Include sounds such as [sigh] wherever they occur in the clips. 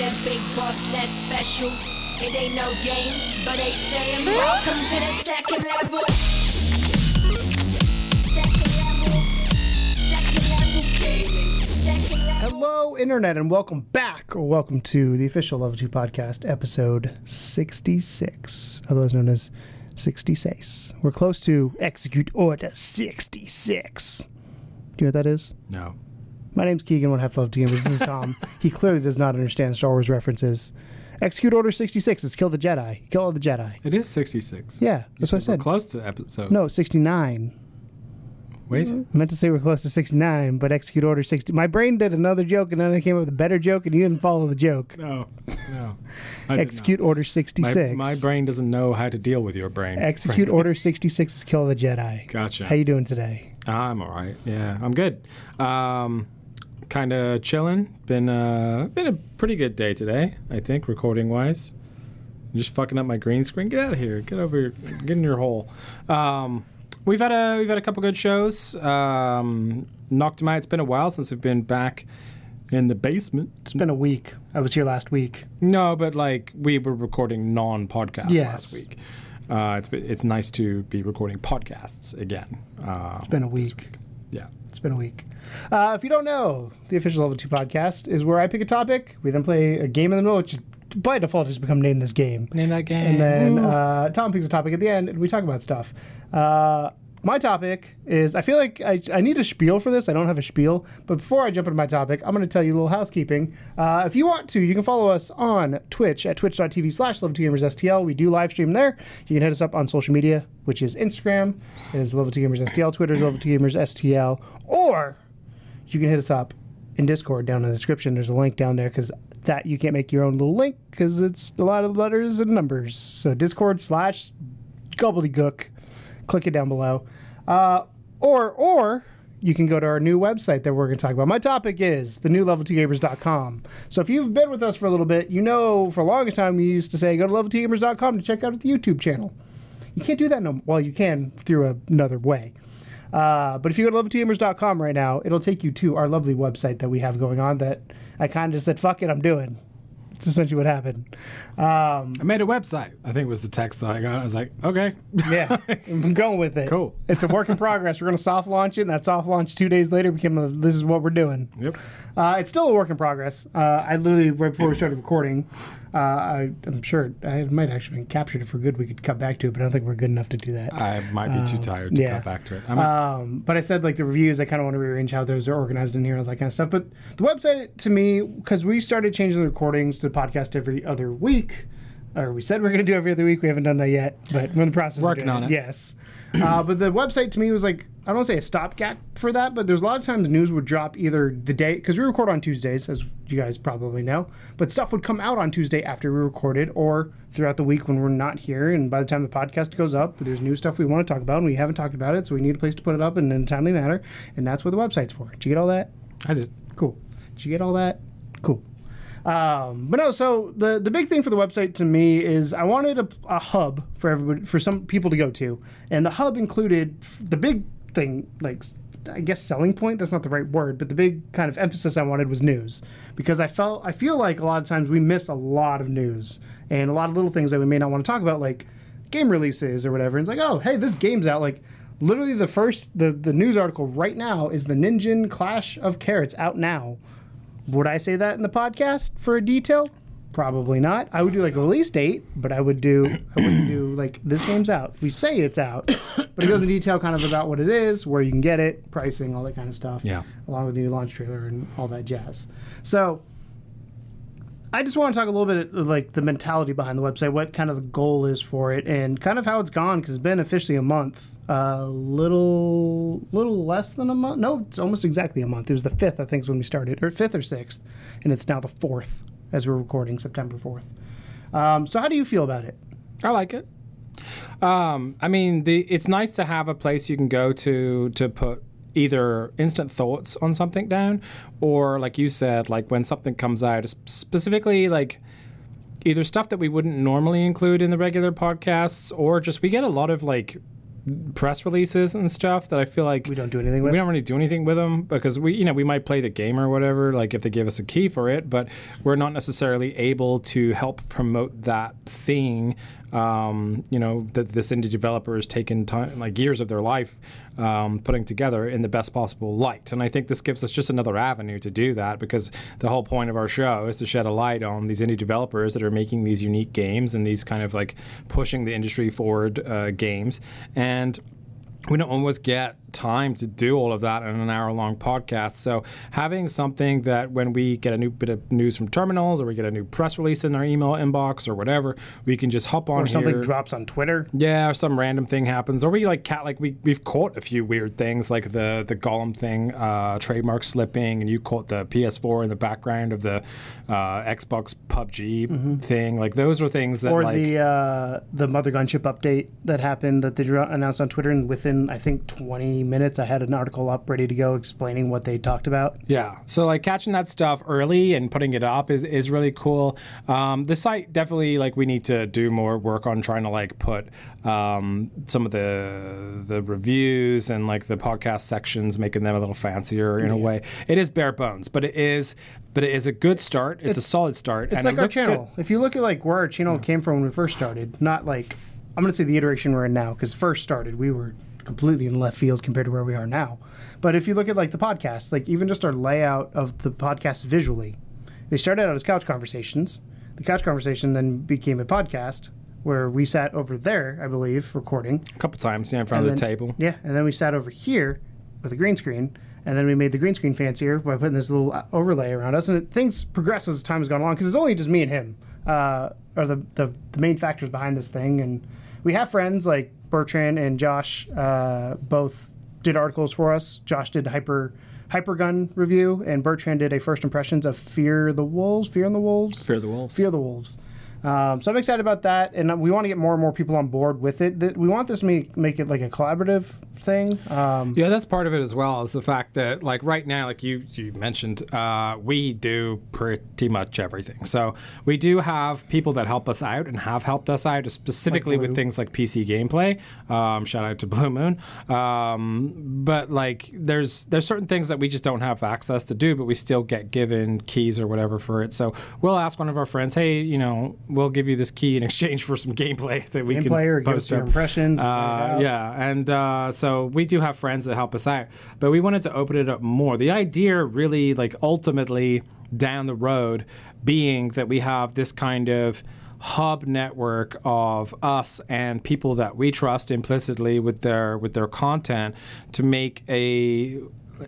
that big boss that's special. It ain't no game, but they saying welcome to the second level. Second level. Second level gaming. Second level. Hello, Internet, and welcome back, or welcome to the official Level 2 podcast, episode 66, otherwise known as 66. We're close to Execute Order 66. Do you know what that is? No. My name's Keegan, one half Level 2 Gamers. This is Tom. he clearly does not understand Star Wars references. Execute Order 66 It's kill the Jedi. Kill all the Jedi. It is 66. Yeah, that's what I We're said. close to episode. No, 69. Wait. I meant to say we're close to 69, but Execute Order 60. My brain did another joke, and then I came up with a better joke, and you didn't follow the joke. No. No. Execute not. Order My, 66. my brain doesn't know how to deal with your brain. Execute frankly. Order 66 is Kill the Jedi. Gotcha. How you doing today? I'm all right. Yeah, I'm good. Um, kind of chilling. Been uh, been a pretty good day today. I think recording wise. Just fucking up my green screen. Get out of here. Get over. Here. Get in your hole. Um, we've had a we've had a couple good shows. Um, out. It's been a while since we've been back in the basement. It's been a week. I was here last week. No, but like we were recording non-podcast Yes. last week. Uh, it's it's nice to be recording podcasts again. Uh, It's been a week. It's been a week. Uh, if you don't know, the official Level 2 podcast is where I pick a topic, we then play a game in the middle, which by default has become Name This Game. Name that game. And then uh, Tom picks a topic at the end, and we talk about stuff. Uh, my topic is I feel like I, I need a spiel for this. I don't have a spiel. But before I jump into my topic, I'm going to tell you a little housekeeping. Uh, if you want to, you can follow us on Twitch at twitch.tv slash level2gamersstl. We do live stream there. You can hit us up on social media, which is Instagram, it is level2gamersstl, Twitter is level2gamersstl, or you can hit us up in Discord down in the description. There's a link down there because that you can't make your own little link because it's a lot of letters and numbers. So Discord slash gobbledygook. Click it down below. Uh, or or you can go to our new website that we're going to talk about. My topic is the new level2gamers.com. So if you've been with us for a little bit, you know for the longest time we used to say go to level2gamers.com to check out the YouTube channel. You can't do that no Well, you can through another way. Uh, but if you go to level2gamers.com right now, it'll take you to our lovely website that we have going on that I kind of just said, fuck it, I'm doing. It's essentially what happened. Um, I made a website. I think was the text that I got. I was like, okay. yeah, I'm going with it. Cool. It's a work in progress. We're going to soft launch it, and that soft launch two days later became a, this is what we're doing. yep. Uh, it's still a work in progress. Uh, I literally, right before we started recording, uh, I, I'm sure I might actually been captured it for good. We could cut back to it, but I don't think we're good enough to do that. I might be too tired to yeah. cut back to it. Um, but I said like the reviews, I kind of want to rearrange how those are organized in here and all that kind of stuff. But the website to me, because we started changing the recordings to the podcast every other week, or we said we are going to do every other week. We haven't done that yet, but we're in the process of Working doing on it. Yes. uh, but the website to me was like I don't say a stopgap for that, but there's a lot of times news would drop either the day because we record on Tuesdays, as you guys probably know, but stuff would come out on Tuesday after we recorded or throughout the week when we're not here. And by the time the podcast goes up, there's new stuff we want to talk about and we haven't talked about it, so we need a place to put it up in a timely manner, and that's what the website's for. Did you get all that? I did. Cool. Did you get all that? Cool. Um, but no, so the the big thing for the website to me is I wanted a, a hub for everybody for some people to go to, and the hub included the big thing like. I guess selling point that's not the right word but the big kind of emphasis I wanted was news. Because I felt I feel like a lot of times we miss a lot of news and a lot of little things that we may not want to talk about like game releases or whatever. And it's like oh hey this game's out. Like literally the first the the news article right now is the Ninja Clash of Carrots out now would I say that in the podcast for a detail? Probably not. I would do like a release date, but I would do I wouldn't do like this game's out. We say it's out, but it goes in detail kind of about what it is, where you can get it, pricing, all that kind of stuff. Yeah. Along with the new launch trailer and all that jazz. So I just want to talk a little bit of like the mentality behind the website, what kind of the goal is for it, and kind of how it's gone because it's been officially a month, a little little less than a month. No, it's almost exactly a month. It was the fifth, I think, is when we started, or fifth or sixth, and it's now the fourth as we're recording, September fourth. Um, so how do you feel about it? I like it. Um, I mean, the it's nice to have a place you can go to to put either instant thoughts on something down, or like you said, like when something comes out, specifically like either stuff that we wouldn't normally include in the regular podcasts, or just we get a lot of like press releases and stuff that I feel like We don't do anything with. we don't really do anything with them because we, you know, we might play the game or whatever, like if they give us a key for it, but we're not necessarily able to help promote that thing. Um, you know, that this indie developer has taken time, like years of their life, um, putting together in the best possible light. And I think this gives us just another avenue to do that because the whole point of our show is to shed a light on these indie developers that are making these unique games and these kind of like pushing the industry forward uh, games. And we don't always get time to do all of that in an hour long podcast. So having something that when we get a new bit of news from terminals or we get a new press release in our email inbox or whatever, we can just hop on or something here. drops on Twitter. Yeah, or some random thing happens, or we like cat like we we've caught a few weird things like the the Gollum thing, uh, trademark slipping, and you caught the PS4 in the background of the uh, Xbox PUBG thing. Like those are things that Mm-hmm. Or like the uh, the Mother Gunship update that happened that they announced on Twitter, and within I think 20 minutes, I had an article up ready to go explaining what they talked about. Yeah. So like catching that stuff early and putting it up is, is really cool. Um, the site definitely like we need to do more work on trying to like put um, some of the the reviews and like the podcast sections, making them a little fancier in a way. It is bare bones, but it is but it is a good start. It's, a solid start. It's and like it our looks good. channel. If you look at like where our channel came from when we first started, not like I'm going to say the iteration we're in now, because first started we were completely in left field compared to where we are now. But if you look at like the podcast, like even just our layout of the podcast visually, they started out as couch conversations. The couch conversation then became a podcast where we sat over there, I believe, recording. A couple times, yeah, in front of And the then- table. Yeah, and then we sat over here with a green screen, and then we made the green screen fancier by putting this little uh, overlay around us. And it, things progress as time has gone along because it's only just me and him uh, are the, the the main factors behind this thing. And we have friends like Bertrand and Josh, uh, both did articles for us. Josh did hyper hypergun review, and Bertrand did a first impressions of Fear the Wolves. Fear and the Wolves. Fear the Wolves. Fear the Wolves. Um, so I'm excited about that, and we want to get more and more people on board with it. We want this to make, make it like a collaborative thing. Um, Yeah, that's part of it as well. Is the fact that like right now, like you you mentioned, uh, we do pretty much everything. So we do have people that help us out and have helped us out, specifically with things like PC gameplay. Um, shout out to Blue Moon. Um, but like there's there's certain things that we just don't have access to do, but we still get given keys or whatever for it. So we'll ask one of our friends, hey, you know, we'll give you this key in exchange for some [laughs] gameplay that we can gameplay or give us post your up. impressions. Uh, write it out. yeah, and uh, so we do have friends that help us out, but we wanted to open it up more. The idea, really, like ultimately down the road, being that we have this kind of hub network of us and people that we trust implicitly with their with their content to make a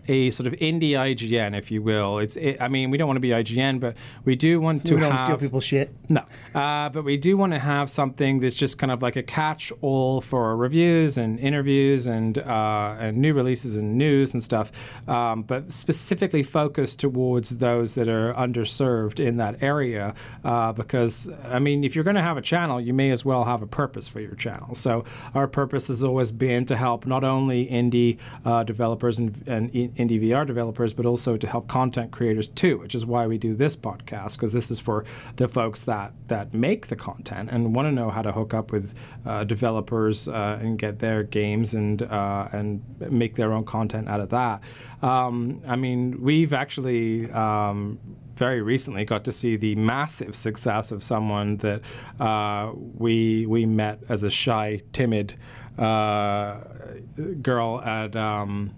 a sort of indie IGN, if you will. It's, it, I mean, we don't want to be IGN, but we do want to we don't have steal people's shit. no, uh, but we do want to have something that's just kind of like a catch-all for reviews and interviews and uh, and new releases and news and stuff, um, but specifically focused towards those that are underserved in that area. Uh, because I mean, if you're going to have a channel, you may as well have a purpose for your channel. So our purpose has always been to help not only indie uh, developers and, and indie VR developers, but also to help content creators too, which is why we do this podcast because this is for the folks that that make the content and want to know how to hook up with uh, developers uh, and get their games and uh, and make their own content out of that. Um, I mean, we've actually. Um, very recently got to see the massive success of someone that uh, we we met as a shy, timid uh, girl at um,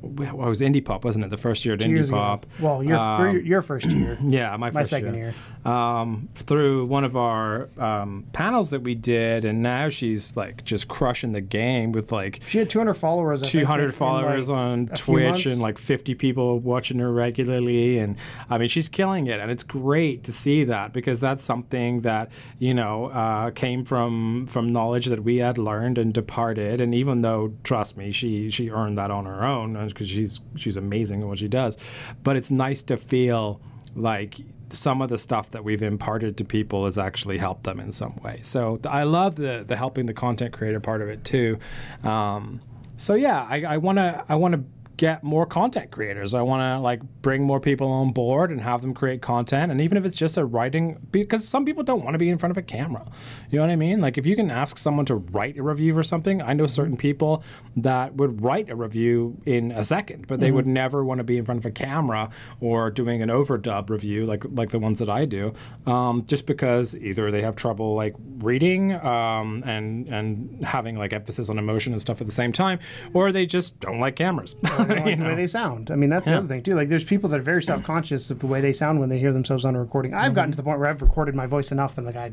well, it was Indie Pop, wasn't it? The first year at Two Indie Pop. ago. Well, your, Um, your, first year. [clears throat] yeah, my, My second year. Um, through one of our um, panels that we did, and now she's like just crushing the game with like She had 200 followers. I think, 200 in, followers like, on Twitch and like 50 people watching her regularly. And I mean, she's killing it. And it's great to see that because that's something that, you know, uh, came from from knowledge that we had learned and departed. And even though, trust me, she she earned that on her own because she's she's amazing at what she does. But it's nice to feel like some of the stuff that we've imparted to people has actually helped them in some way. So I love the the helping the content creator part of it too. Um, so yeah, I want to I want to get more content creators. I want to like bring more people on board and have them create content. And even if it's just a writing, because some people don't want to be in front of a camera. You know what I mean? Like if you can ask someone to write a review or something, I know certain people that would write a review in a second, but they would never want to be in front of a camera or doing an overdub review like like the ones that I do, um, just because either they have trouble like reading um, and and having like emphasis on emotion and stuff at the same time, or they just don't like cameras. They don't like You the way they sound. I mean, that's the Yeah. other thing too. Like, there's people that are very self conscious of the way they sound when they hear themselves on a recording. I've Mm-hmm. gotten to the point where I've recorded my voice enough that I'm like, I,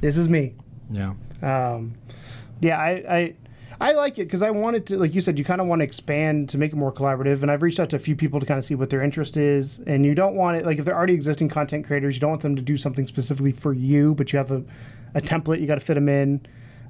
this is me. yeah. Um, yeah, I, I, I like it because I wanted to, like you said, you kind of want to expand to make it more collaborative. And I've reached out to a few people to kind of see what their interest is. And you don't want it, like, if they're already existing content creators, you don't want them to do something specifically for you, but you have a, a template, you got to fit them in.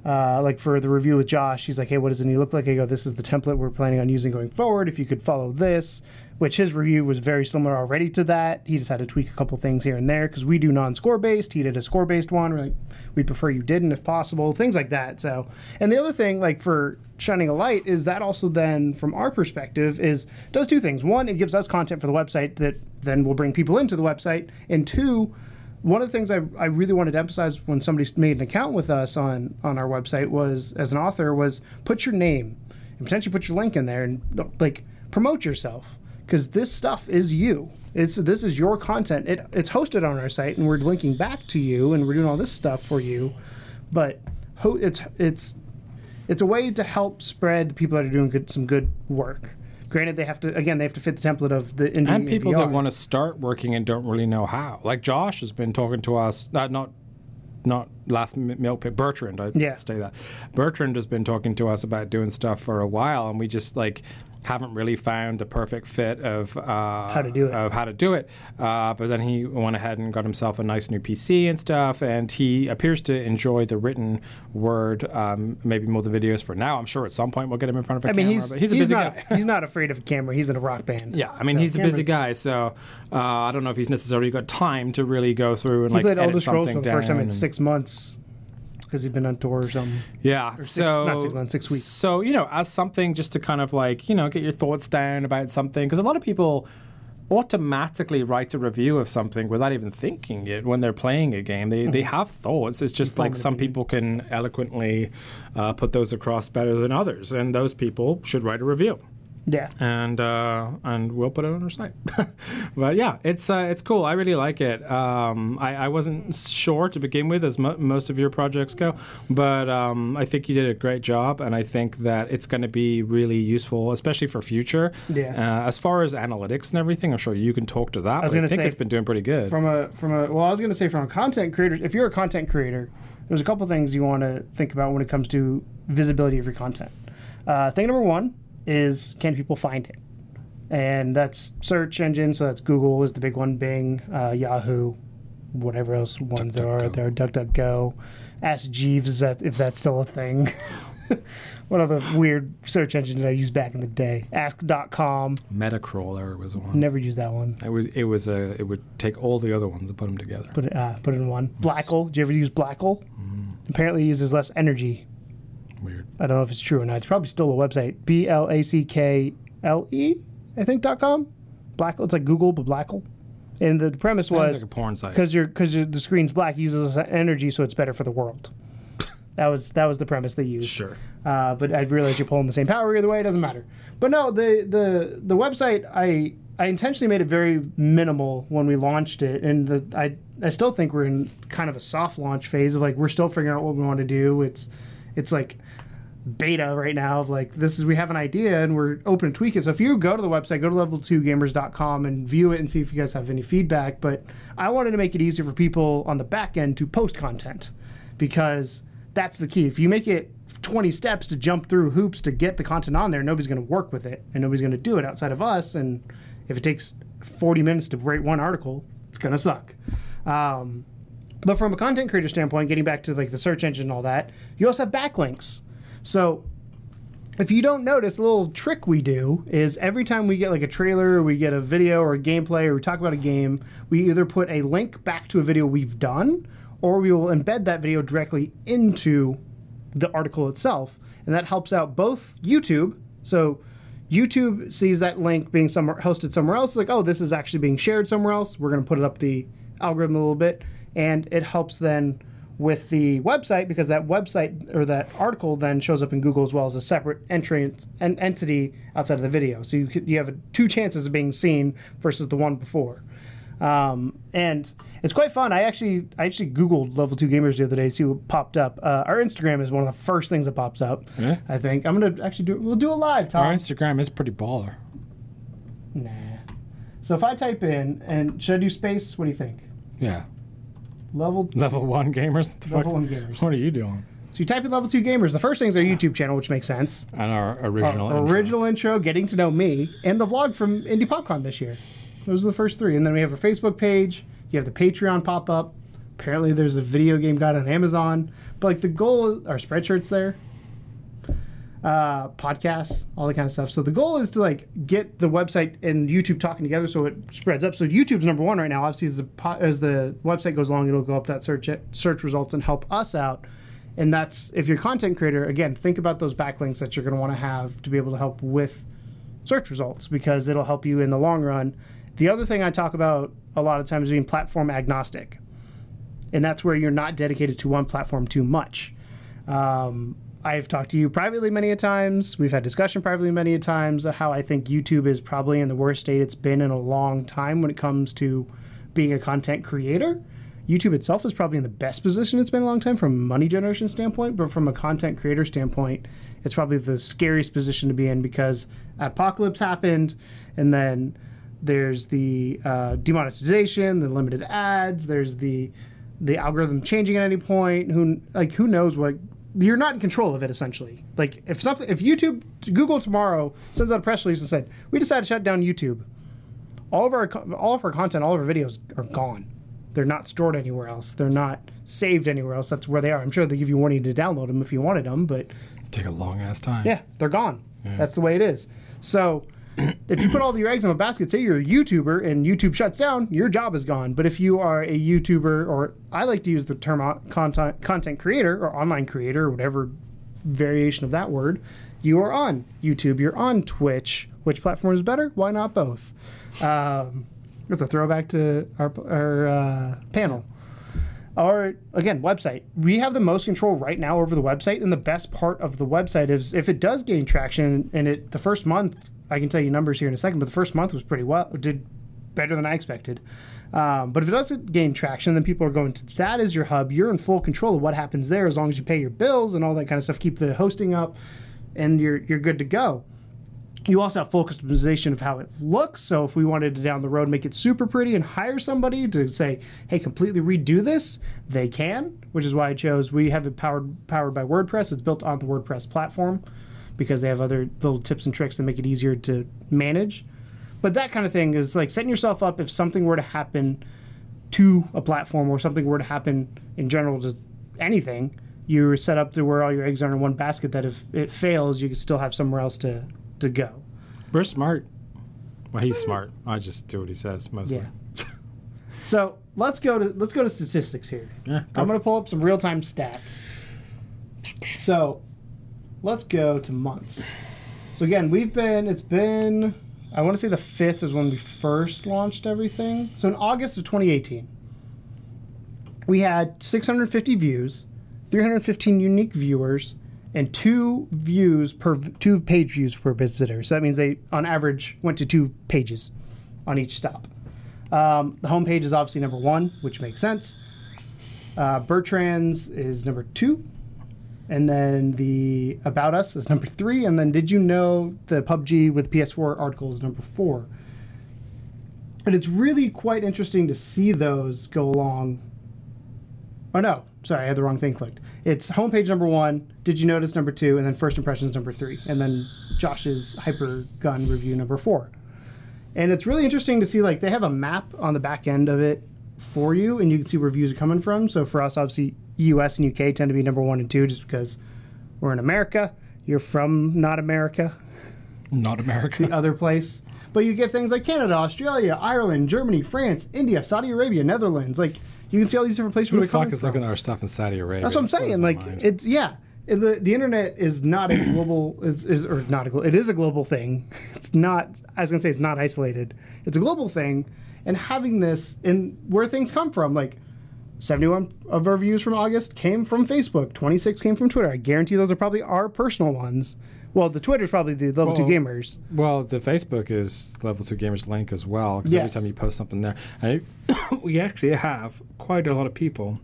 Uh, like for the review with Josh, he's like, "Hey, what does it need to look like?" I go, "This is the template we're planning on using going forward. If you could follow this, which his review was very similar already to that. He just had to tweak a couple things here and there because we do non-score based. He did a score based one. We're like, we prefer you didn't if possible, things like that. So, and the other thing, like for shining a light, is that also then from our perspective is does two things. One, it gives us content for the website that then will bring people into the website, and two one of the things I, I really wanted to emphasize when somebody made an account with us on on our website was as an author was put your name and potentially put your link in there and like promote yourself because this stuff is you. It's this is your content. It, it's hosted on our site and we're linking back to you and we're doing all this stuff for you. But ho- it's it's it's a way to help spread people that are doing good, some good work granted they have to again they have to fit the template of the indie and people that want to start working and don't really know how. Like Josh has been talking to us, uh, not not last mi- milk pit Bertrand. I Yeah. say that Bertrand has been talking to us about doing stuff for a while, and we just like haven't really found the perfect fit of uh, How to do it. Of how to do it. Uh, but then he went ahead and got himself a nice new PC and stuff, and he appears to enjoy the written word um, maybe more than videos for now. I'm sure at some point we'll get him in front of a I mean, camera. he's but he's a busy not guy. he's not afraid of a camera. He's in a rock band. Yeah, I mean So he's a busy guy, so uh, I don't know if he's necessarily got time to really go through and He like played edit Elder Scrolls for the first time in six months because he'd been on tour or something. Yeah, so not six months, six weeks. So you know, as something just to kind of like you know get your thoughts down about something because a lot of people automatically write a review of something without even thinking it when they're playing a game. They they have thoughts. It's just like some people can eloquently uh, put those across better than others, and those people should write a review Yeah. and uh, and we'll put it on our site. [laughs] but yeah, it's uh, it's cool. I really like it. Um, I, I wasn't sure to begin with, as mo- most of your projects go, but um, I think you did a great job, and I think that it's going to be really useful, especially for future. Yeah. Uh, as far as analytics and everything, I'm sure you can talk to that. I was I gonna think say, it's been doing pretty good. From a from a well, I was going to say from a content creator. If you're a content creator, there's a couple things you want to think about when it comes to visibility of your content. Uh, thing number one is can people find it, and that's search engine. So that's Google is the big one, Bing, uh, Yahoo, whatever else ones there are out there. DuckDuckGo, Ask Jeeves is that if that's still a thing. [laughs] what other weird search engine did I use back in the day? Ask.com. Metacrawler was one. Never used that one. It was it was a it would take all the other ones and put them together. Put it, uh, put it in one. Blackle. Did you ever use Blackle? Apparently, it uses less energy. Weird. I don't know if it's true or not. It's probably still a website. B L A C K L E, I think dot com. Blackle. It's like Google, but Blackle. And the premise Sounds was like a porn site. because you're because the screen's black, it uses less energy, so it's better for the world. [laughs] That was that was the premise they used. Sure. Uh, but I realize you're pulling the same power either way. It doesn't matter. But no, the the the website I I intentionally made it very minimal when we launched it, and the I I still think we're in kind of a soft launch phase of like we're still figuring out what we want to do. It's it's like beta right now of like this is we have an idea and we're open to tweak it. So if you go to the website, go to level2gamers.com and view it and see if you guys have any feedback. But I wanted to make it easier for people on the back end to post content because that's the key. If you make it 20 steps to jump through hoops to get the content on there, nobody's going to work with it and nobody's going to do it outside of us. And if it takes 40 minutes to write one article, it's going to suck. Um, but from a content creator standpoint, getting back to like the search engine and all that, you also have backlinks. So if you don't notice, a little trick we do is every time we get like a trailer, we get a video or a gameplay, or we talk about a game, we either put a link back to a video we've done, or we will embed that video directly into the article itself, and that helps out both YouTube. So YouTube sees that link being somewhere hosted somewhere else, like, oh, this is actually being shared somewhere else. We're going to put it up the algorithm a little bit, and it helps then with the website because that website or that article then shows up in Google as well as a separate entry and entity outside of the video. So you could, you have two chances of being seen versus the one before. Um, and it's quite fun. I actually I actually googled level two gamers the other day to see what popped up. Uh, our Instagram is one of the first things that pops up. Yeah. I think I'm gonna actually do. We'll do it live, Tom. Our Instagram is pretty baller. Nah. So if I type in and should I do space? What do you think? Yeah. Level Level one gamers. What the level fuck? one gamers. What are you doing? So you type in level two gamers. The first thing is our YouTube channel, which makes sense. And our original. Our intro. original intro, getting to know me, and the vlog from Indie PopCon this year. Those are the first three, and then we have our Facebook page. You have the Patreon pop up. Apparently, there's a video game guide on Amazon. But like the goal, our spreadshirts there, uh, podcasts, all that kind of stuff. So the goal is to like get the website and YouTube talking together, so it spreads up. So YouTube's number one right now. Obviously, as the po- as the website goes along, it'll go up that search search results and help us out. And that's if you're a content creator. Again, think about those backlinks that you're going to want to have to be able to help with search results because it'll help you in the long run. The other thing I talk about a lot of times being platform agnostic, and that's where you're not dedicated to one platform too much. Um, I've talked to you privately many a times. We've had discussion privately many a times how I think YouTube is probably in the worst state it's been in a long time when it comes to being a content creator. YouTube itself is probably in the best position it's been a long time from a money generation standpoint, but from a content creator standpoint, it's probably the scariest position to be in because adpocalypse happened, and then there's the uh, demonetization, the limited ads, there's the the algorithm changing at any point. Who like who knows what you're not in control of it essentially. Like if something if YouTube Google tomorrow sends out a press release and said we decided to shut down YouTube, all of our all of our content, all of our videos are gone. They're not stored anywhere else. They're not saved anywhere else. That's where they are. I'm sure they give you warning to download them if you wanted them, but Take a long ass time. yeah, they're gone. That's the way it is. So [clears throat] if you put all your eggs in a basket, say you're a YouTuber and YouTube shuts down, your job is gone. But if you are a YouTuber, or I like to use the term content content creator or online creator, or whatever variation of that word, you are on YouTube. You're on Twitch. Which platform is better? Why not both? Um, it's a throwback to our, our uh, panel. Or again, website. We have the most control right now over the website, and the best part of the website is if it does gain traction. And it the first month, I can tell you numbers here in a second, but the first month was pretty well, did better than I expected. Um, but if it doesn't gain traction, then people are going to that as your hub. You're in full control of what happens there, as long as you pay your bills and all that kind of stuff. Keep the hosting up, and you're you're good to go you also have full customization of how it looks. So if we wanted to down the road make it super pretty and hire somebody to say, "Hey, completely redo this," they can. Which is why I chose. We have it powered powered by WordPress. It's built on the WordPress platform because they have other little tips and tricks that make it easier to manage. But that kind of thing is like setting yourself up if something were to happen to a platform or something were to happen in general to anything. You're set up to where all your eggs are in one basket. That if it fails, you can still have somewhere else to to go. We're smart. Well, he's eh. smart. I just do what he says mostly. Yeah. so let's go to let's go to statistics here. Yeah, go I'm going to pull up some real time stats. So let's go to months. So again, we've been it's been I want to say the fifth is when we first launched everything. So in August of 2018, we had 650 views, 315 unique viewers, and two views per two page views per visitor. So that means they, on average, went to two pages on each stop. Um, the homepage is obviously number one, which makes sense. Uh, Bertrand's is number two, and then the About Us is number three, and then Did You Know the PUBG with PS4 article is number four. And it's really quite interesting to see those go along. Oh no, sorry, I had the wrong thing clicked. It's homepage number one, Did You Notice number two, and then First Impressions number three, and then Josh's Hyper Gun review number four. And it's really interesting to see like they have a map on the back end of it for you, and you can see where views are coming from. So for us, obviously, U.S. and UK tend to be number one and two, just because we're in America. You're from not America, Not America. the other place. But you get things like Canada, Australia, Ireland, Germany, France, India, Saudi Arabia, Netherlands. Like you can see all these different places Who where the fuck is from. looking at our stuff in Saudi Arabia? That's what I'm saying. Like it's yeah, the the internet is not a [clears throat] global is, is or not a it is a global thing. [laughs] It's not. I was gonna say it's not isolated. It's a global thing, and having this and where things come from, like. 71 of our views from August came from Facebook. 26 came from Twitter. I guarantee those are probably our personal ones. Well, the Twitter's probably the level two gamers. Well, the Facebook is Level 2 Gamers link as well, because every time you post something there, I, [coughs] we actually have quite a lot of people,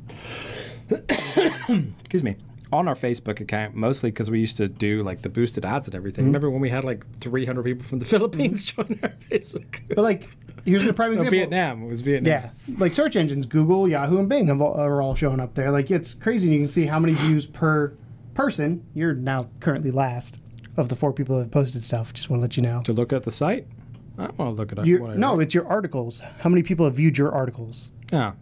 [coughs] excuse me, on our Facebook account, mostly because we used to do like the boosted ads and everything. Mm-hmm. Remember when we had like 300 people from the [laughs] Philippines join our Facebook group? But like, here's the prime [laughs] example. Vietnam. It was Vietnam. Yeah, like search engines, Google, Yahoo, and Bing have all, are all showing up there. Like it's crazy. You can see how many views per person. You're now currently last of the four people that have posted stuff. Just want to let you know. To look at the site, I don't want to look at it. No, it's your articles. How many people have viewed your articles? Yeah,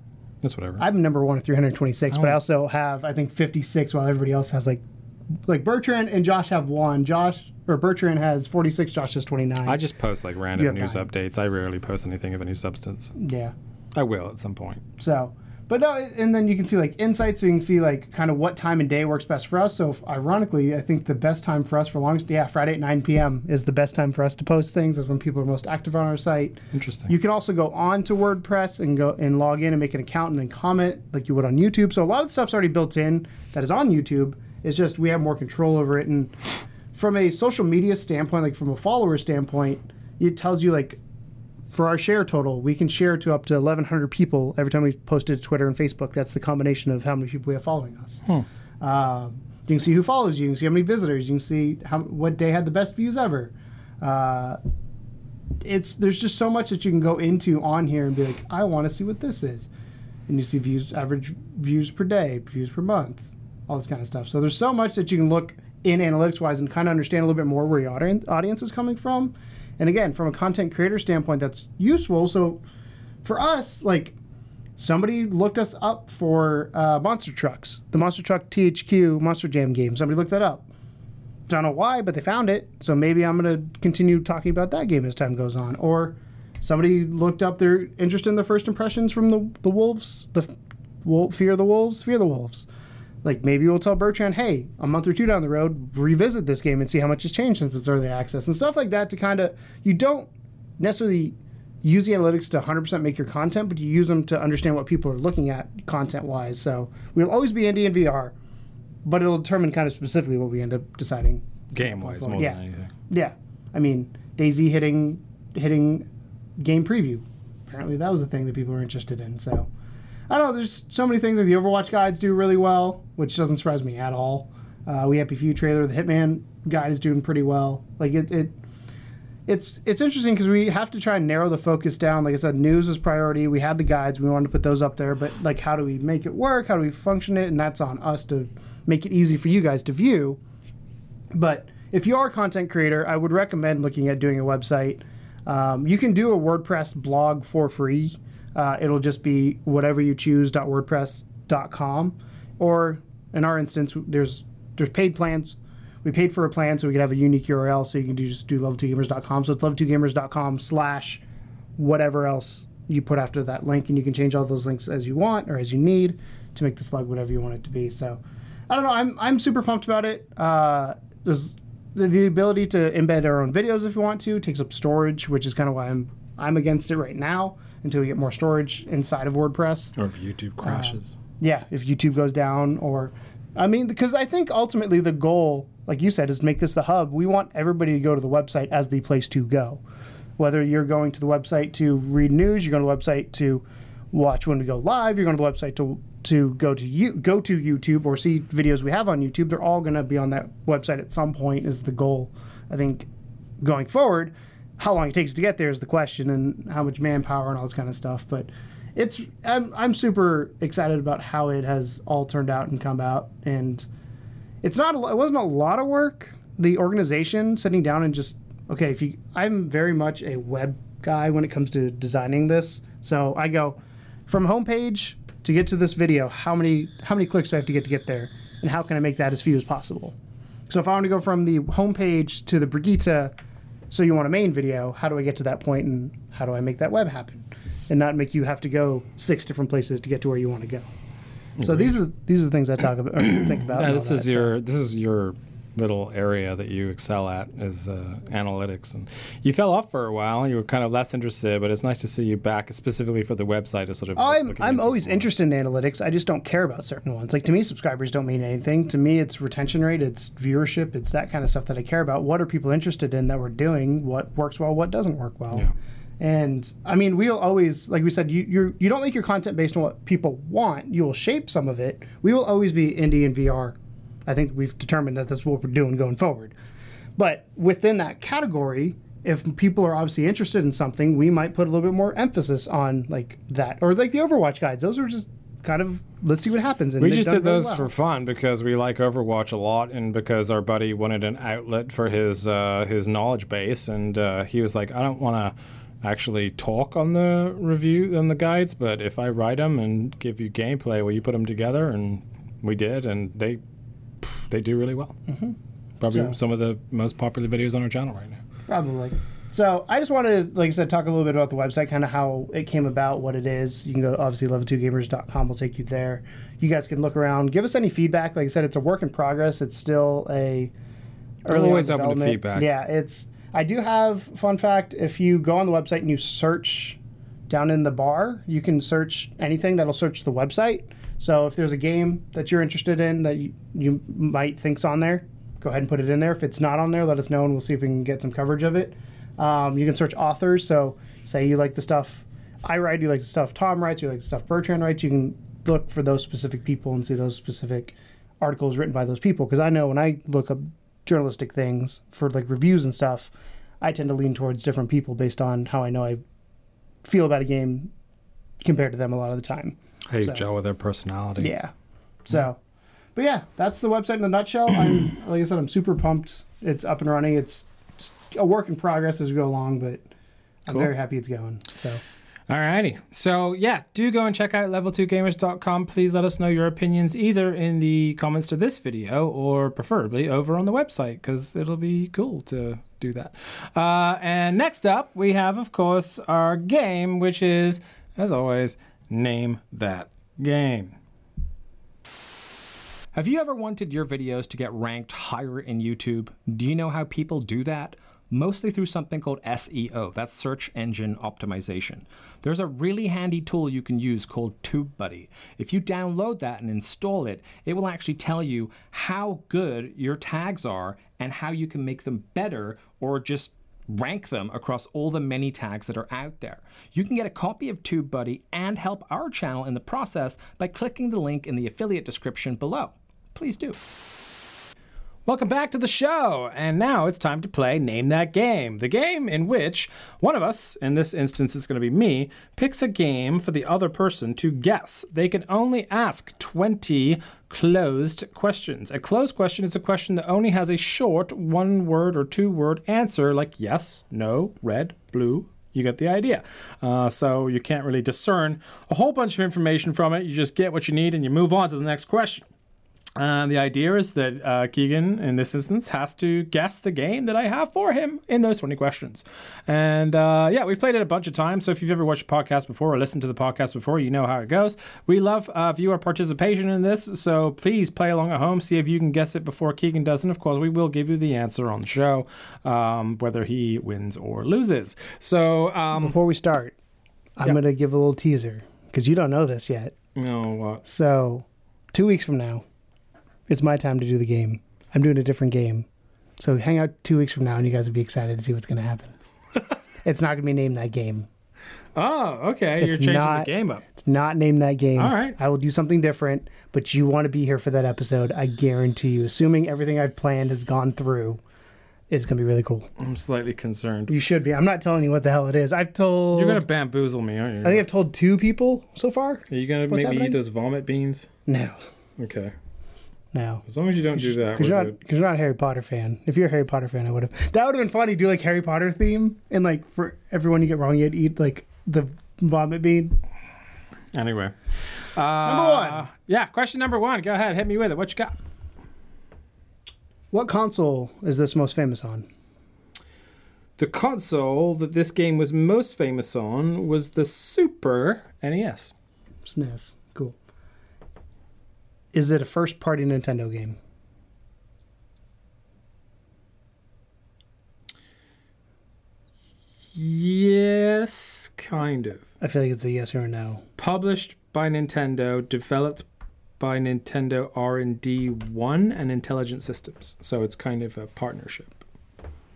that's whatever. I'm number one at 326, but I Oh. also have I think 56, while everybody else has like like Bertrand and Josh have one. Josh or Bertrand has 46. Josh has 29. I just post like You random have news nine. updates. I rarely post anything of any substance. yeah. I will at some point. So, but no, and then you can see like insights. So you can see like kind of what time and day works best for us. So, if- ironically, I think the best time for us for longest, yeah, Friday at 9 p.m. is the best time for us to post things. Is when people are most active on our site. Interesting. You can also go on to WordPress and go and log in and make an account and then comment like you would on YouTube. So a lot of the stuff's already built in that is on YouTube. It's just we have more control over it. And from a social media standpoint, like from a follower standpoint, it tells you like for our share total, we can share to up to 1,100 people every time we post it to Twitter and Facebook. That's the combination of how many people we have following us. Um, you can see who follows you. You can see how many visitors. You can see how what day had the best views ever. Uh, it's there's just so much that you can go into on here and be like, I want to see what this is, and you see views, average views per day, views per month, all this kind of stuff. So there's so much that you can look in analytics wise and kind of understand a little bit more where your audi- audience is coming from. And again, from a content creator standpoint, that's useful. So for us, like somebody looked us up for uh, monster trucks, the monster truck THQ Monster Jam game. Somebody looked that up don't know why, but they found it. So maybe I'm going to continue talking about that game as time goes on. Or somebody looked up their interest in the first impressions from the the wolves, the f- Wol- Fear the Wolves, Fear the Wolves. Like maybe we'll tell Bertrand, hey, a month or two down the road, revisit this game and see how much has changed since its early access and stuff like that. To kind of you don't necessarily use the analytics to 100% make your content, but you use them to understand what people are looking at content wise. So we'll always be indie and VR, but it'll determine kind of specifically what we end up deciding Game wise, more Yeah. than anything. yeah, I mean Daisy hitting hitting game preview. Apparently, that was a thing that people were interested in. So I don't know. There's so many things that the Overwatch guides do really well, which doesn't surprise me at all. Uh, we Happy Few trailer, the Hitman guide is doing pretty well. Like it, it it's it's interesting because we have to try and narrow the focus down. Like I said, news is priority. We had the guides, we wanted to put those up there, but like how do we make it work? How do we function it? And that's on us to make it easy for you guys to view. But if you are a content creator, I would recommend looking at doing a website. Um, you can do a WordPress blog for free. Uh, it'll just be whatever you choose.wordpress.com. Or in our instance, there's there's paid plans. We paid for a plan so we could have a unique URL so you can do, just do level2gamers.com. So it's level2gamers.com slash whatever else you put after that link, and you can change all those links as you want or as you need to make the slug whatever you want it to be. So I don't know. I'm I'm super pumped about it. Uh, there's the, the ability to embed our own videos if you want to. Takes up storage, which is kind of why I'm I'm against it right now until we get more storage inside of WordPress. Or if YouTube uh, crashes. Yeah, if YouTube goes down, or I mean, because I think ultimately the goal, like you said, is to make this the hub. We want everybody to go to the website as the place to go. Whether you're going to the website to read news, you're going to the website to watch when we go live, you're going to the website to to go to you go to YouTube or see videos we have on YouTube. They're all going to be on that website at some point. Is the goal? I think going forward. How long it takes to get there is the question, and how much manpower and all this kind of stuff. But it's I'm, I'm super excited about how it has all turned out and come out, and it's not a it wasn't a lot of work. The organization sitting down and just okay, if you I'm very much a web guy when it comes to designing this, so I go from homepage to get to this video. How many how many clicks do I have to get to get there, and how can I make that as few as possible? So if I want to go from the homepage to the Brigitte, so you want a main video, how do I get to that point and how do I make that web happen? And not make you have to go six different places to get to where you want to go. So these are these are the things I talk about or think about. Yeah, this is your this is your little area that you excel at is uh, analytics, and you fell off for a while. You were kind of less interested, but it's nice to see you back, specifically for the website. To sort of I'm I'm always more. interested in analytics. I just don't care about certain ones. Like to me, subscribers don't mean anything. To me, it's retention rate, it's viewership, it's that kind of stuff that I care about. What are people interested in that we're doing? What works well? What doesn't work well? Yeah. And I mean, we'll always, like we said, you you you don't make your content based on what people want. You will shape some of it. We will always be indie and VR. I think we've determined that that's what we're doing going forward. But within that category, if people are obviously interested in something, we might put a little bit more emphasis on like that, or like the Overwatch guides. Those are just kind of let's see what happens. And We just did those well. for fun because we like Overwatch a lot, and because our buddy wanted an outlet for his uh, his knowledge base, and uh, he was like, "I don't want to actually talk on the review on the guides, but if I write them and give you gameplay, will you put them together?" And we did, and they they do really well. Probably Mm-hmm. So- some of the most popular videos on our channel right now. Probably. So I just wanted, like I said, talk a little bit about the website, kind of how it came about, what it is. You can go to obviously level2gamers.com. We'll take you there. You guys can look around, give us any feedback. Like I said, it's a work in progress. It's still a early always open to feedback. Yeah, it's. I do have fun fact. If you go on the website and you search down in the bar, you can search anything that'll search the website. So if there's a game that you're interested in that you, you might think's on there, go ahead and put it in there. If it's not on there, let us know and we'll see if we can get some coverage of it. Um, you can search authors. So say you like the stuff I write, you like the stuff Tom writes, you like the stuff Bertrand writes. You can look for those specific people and see those specific articles written by those people. Because I know when I look up journalistic things for like reviews and stuff, I tend to lean towards different people based on how I know I feel about a game compared to them a lot of the time. Hey, So- Joe with their personality. Yeah. So, but yeah, that's the website in a nutshell. I'm [clears throat] like I said, I'm super pumped. It's up and running. It's a work in progress as we go along, but I'm Cool. very happy it's going. So, Alrighty. So yeah, do go and check out level2gamers.com. Please let us know your opinions either in the comments to this video or preferably over on the website because it'll be cool to do that. Uh, and next up, we have, of course, our game, which is, as always, name that game. Have you ever wanted your videos to get ranked higher in YouTube? Do you know how people do that? Mostly through something called SEO, that's search engine optimization. There's a really handy tool you can use called TubeBuddy. If you download that and install it, it will actually tell you how good your tags are and how you can make them better or just rank them across all the many tags that are out there. You can get a copy of TubeBuddy and help our channel in the process by clicking the link in the affiliate description below. Please do. Welcome back to the show, and now it's time to play Name That Game, the game in which one of us, in this instance it's going to be me, picks a game for the other person to guess. They can only ask 20 closed questions. A closed question is a question that only has a short one word or two word answer, like yes, no, red, blue, you get the idea. Uh, so you can't really discern a whole bunch of information from it. You just get what you need and you move on to the next question. Uh, the idea is that uh, Keegan, in this instance, has to guess the game that I have for him in those 20 questions. And uh, yeah, we've played it a bunch of times. So if you've ever watched a podcast before or listened to the podcast before, you know how it goes. We love uh, viewer participation in this. So please play along at home, see if you can guess it before Keegan does. And of course, we will give you the answer on the show, um, whether he wins or loses. So, um, before we start, I'm Yeah. going to give a little teaser because you don't know this yet. no, So, two weeks from now, it's my time to do the game. I'm doing a different game. So, hang out two weeks from now and you guys will be excited to see what's going to happen. [laughs] it's not going to be named that game. oh, okay. It's You're changing not- the game up. It's not named that game. All right. I will do something different, but you want to be here for that episode. I guarantee you. Assuming everything I've planned has gone through, it's going to be really cool. I'm slightly concerned. You should be. I'm not telling you what the hell it is. I've told. You're going to bamboozle me, aren't you? I think I've told two people so far. Are you gonna What's make me happening? eat those vomit beans? No, Okay. No. As long as you don't do that, Because you're not, because you're not a Harry Potter fan. If you're a Harry Potter fan, I would have. That would have been funny. Do like Harry Potter theme, and like for everyone you get wrong, you'd eat like the vomit bean. Anyway. Uh, Number one. Yeah, question number one. Go ahead, hit me with it. What you got? What console is this most famous on? The console that this game was most famous on was the Super NES. SNES. Is it a first party Nintendo game? Yes, kind of. I feel like it's a yes or a no. Published by Nintendo, developed by Nintendo R&D 1 and Intelligent Systems. So it's kind of a partnership.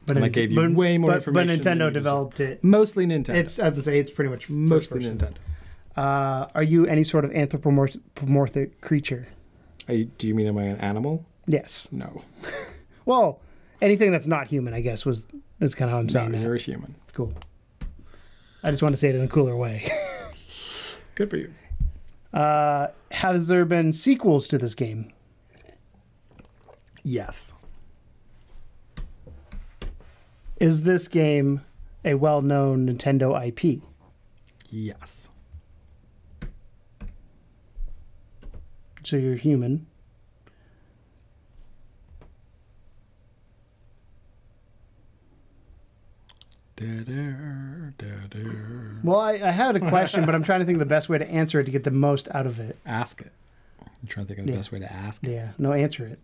But And I gave you way more but, information But Nintendo developed it. Mostly Nintendo. It's as I say, it's pretty much mostly. Nintendo. Uh, are you any sort of anthropomorphic creature? Are you, do you mean am I an animal? Yes. No. [laughs] Well, anything that's not human, I guess, was is kind of how I'm No, saying that. you're a human. Cool. I just want to say it in a cooler way. [laughs] Good for you. Uh, has there been sequels to this game? Yes. Is this game a well-known Nintendo IP? Yes. So you're human. Well, I, I had a question, but I'm trying to think of the best way to answer it to get the most out of it. Ask it. I'm trying to think of the Yeah. best way to ask it. Yeah, no, answer it.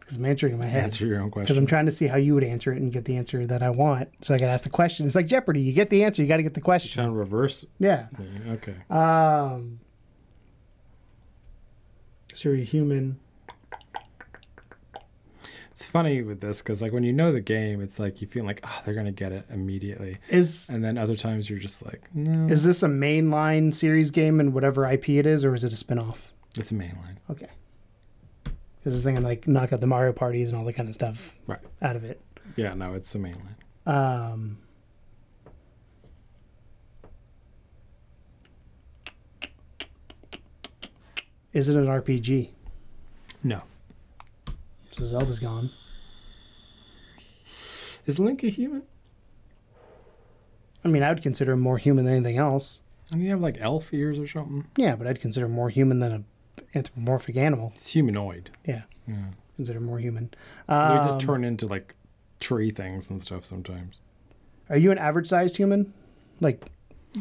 Because I'm answering in my head. Answer your own question. Because. I'm trying to see how you would answer it and get the answer that I want. So I got to ask the question. It's like Jeopardy. You get the answer, you got to get the question. trying to reverse Yeah. Okay. Um. So you're a human. It's funny with this because, like, when you know the game, it's like you feel like, oh, they're gonna get it immediately, Is and then other times you're just like, no, is this a mainline series game and whatever IP it is, or is it a spin-off? it's a mainline. Okay. Because I was thinking like knock out the Mario parties and all that kind of stuff Right. out of it. Yeah, no, it's a mainline. Um. Is it an RPG? No. So Zelda's gone. Is Link a human? I mean, I would consider him more human than anything else. And you have like elf ears or something. Yeah, but I'd consider him more human than a anthropomorphic animal. It's humanoid. Yeah, Yeah. consider him more human. they Um, just turn into like tree things and stuff sometimes. Are you an average sized human? Like,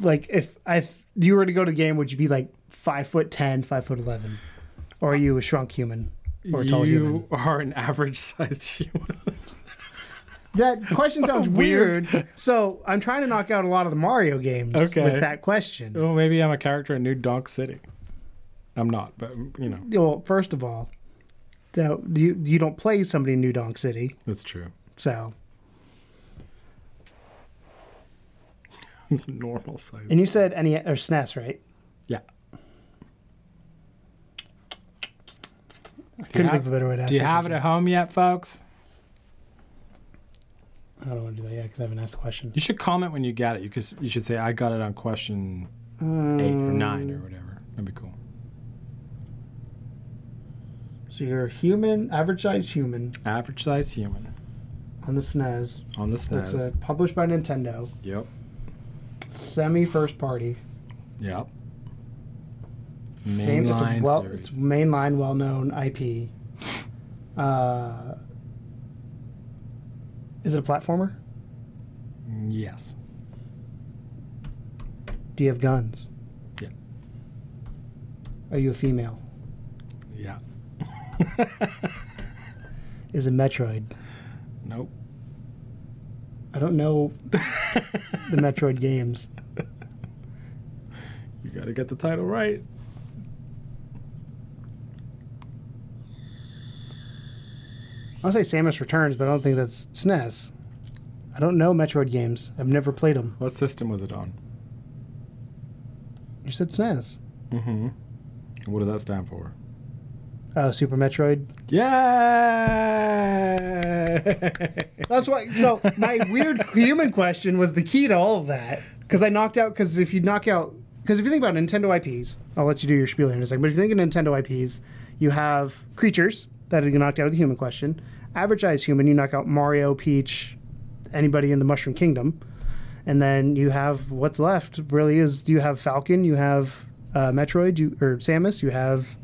like if if you were to go to the game, would you be like five foot ten, five foot eleven, or are you a shrunk human or a tall you human? are an average sized human. That question sounds [laughs] Weird. weird. So I'm trying to knock out a lot of the Mario games Okay. with that question. well, maybe I'm a character in New Donk City. I'm not, but you know, Well, first of all, so you you don't play somebody in New Donk City, that's true. so [laughs] Normal size. and you said any or SNES, right? Yeah. I couldn't think of a better way to ask. Do you that have it question. at home yet, folks? I don't want to do that yet because I haven't asked the question. You should comment when you get it. You could, you should say, I got it on question eight or nine or whatever. That'd be cool. So you're a human, average size human Average size human on the SNES. on the It's SNES. uh, published by Nintendo, Yep. semi first party. Yep. Fame, it's a Mainline well, series. it's mainline, well known IP. Uh, is it a platformer? Yes. Do you have guns? Yeah. Are you a female? Yeah. [laughs] Is it Metroid? Nope. I don't know [laughs] the Metroid games. You got to get the title right. I'll say Samus Returns, but I don't think that's SNES. I don't know Metroid games. I've never played them. What system was it on? You said SNES. Mm-hmm. What does that stand for? Oh, Super Metroid. Yeah. That's why. So my weird [laughs] human question was the key to all of that because I knocked out. Because if you knock out, because if you think about Nintendo IPs, I'll let you do your spiel here in a second. But if you think of Nintendo IPs, you have creatures that are knocked out with the human question. Average size human, you knock out Mario, Peach, anybody in the Mushroom Kingdom, and then you have what's left. Really, is you have Falcon, you have uh, Metroid, you or Samus, you have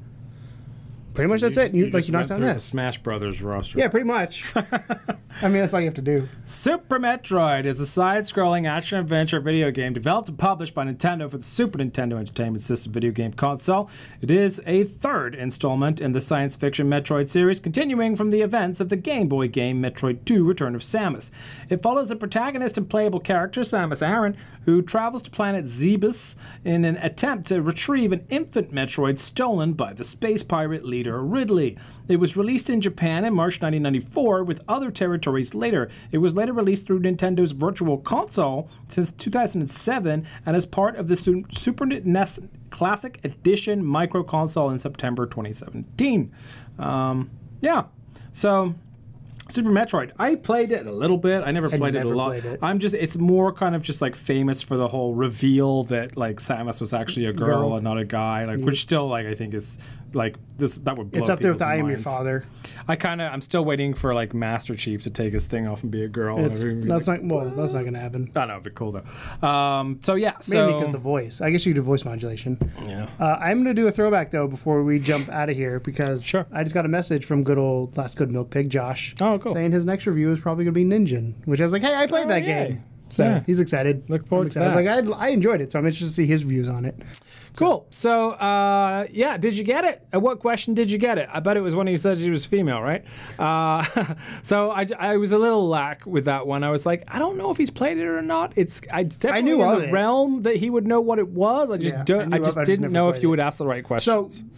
Pretty much that's it. You, like just you knocked went down through the this. Smash Brothers roster. Yeah, pretty much. [laughs] I mean, that's all you have to do. Super Metroid is a side-scrolling action-adventure video game developed and published by Nintendo for the Super Nintendo Entertainment System video game console. It is a third installment in the science fiction Metroid series, continuing from the events of the Game Boy game Metroid 2: Return of Samus. It follows a protagonist and playable character, Samus Aran, who travels to planet Zebes in an attempt to retrieve an infant Metroid stolen by the space pirate leader Ridley. It was released in Japan in March 1994, with other territories later. It was later released through Nintendo's Virtual Console since 2007 and as part of the Su- Super NES Classic Edition micro console in September 2017. Um, yeah, so Super Metroid. I played it a little bit. I never played it never a lot. played it. I'm just it's more kind of just like famous for the whole reveal that like Samus was actually a girl, Girl. and not a guy. Like which still like I think is like this that would blow It's up there with people's I am your father. I kind of I'm still waiting for like Master Chief to take his thing off and be a girl. It's, that's not well. That's not gonna happen. I know, it'd be cool though. Um, so yeah, so Mainly because the voice. I guess you do voice modulation. yeah. Uh, I'm gonna do a throwback though before we jump out of here because Sure. I just got a message from good old last good milk pig Josh. Oh, cool. Saying his next review is probably gonna be Ninja, which I was like, hey, I played Oh, that yay. game. So Yeah. he's excited. Look forward I'm to excited. I was like, I, I enjoyed it, so I'm interested to see his views on it. Cool. So, uh, yeah, did you get it? At what question did you get it? I bet it was when he said she was female, right? Uh, [laughs] so I, I was a little lack with that one. I was like, I don't know if he's played it or not. It's I definitely knew in of the it. realm that he would know what it was. I just Yeah, I don't. knew I, of just it, I just didn't never know if played you it. would ask the right question. So questions.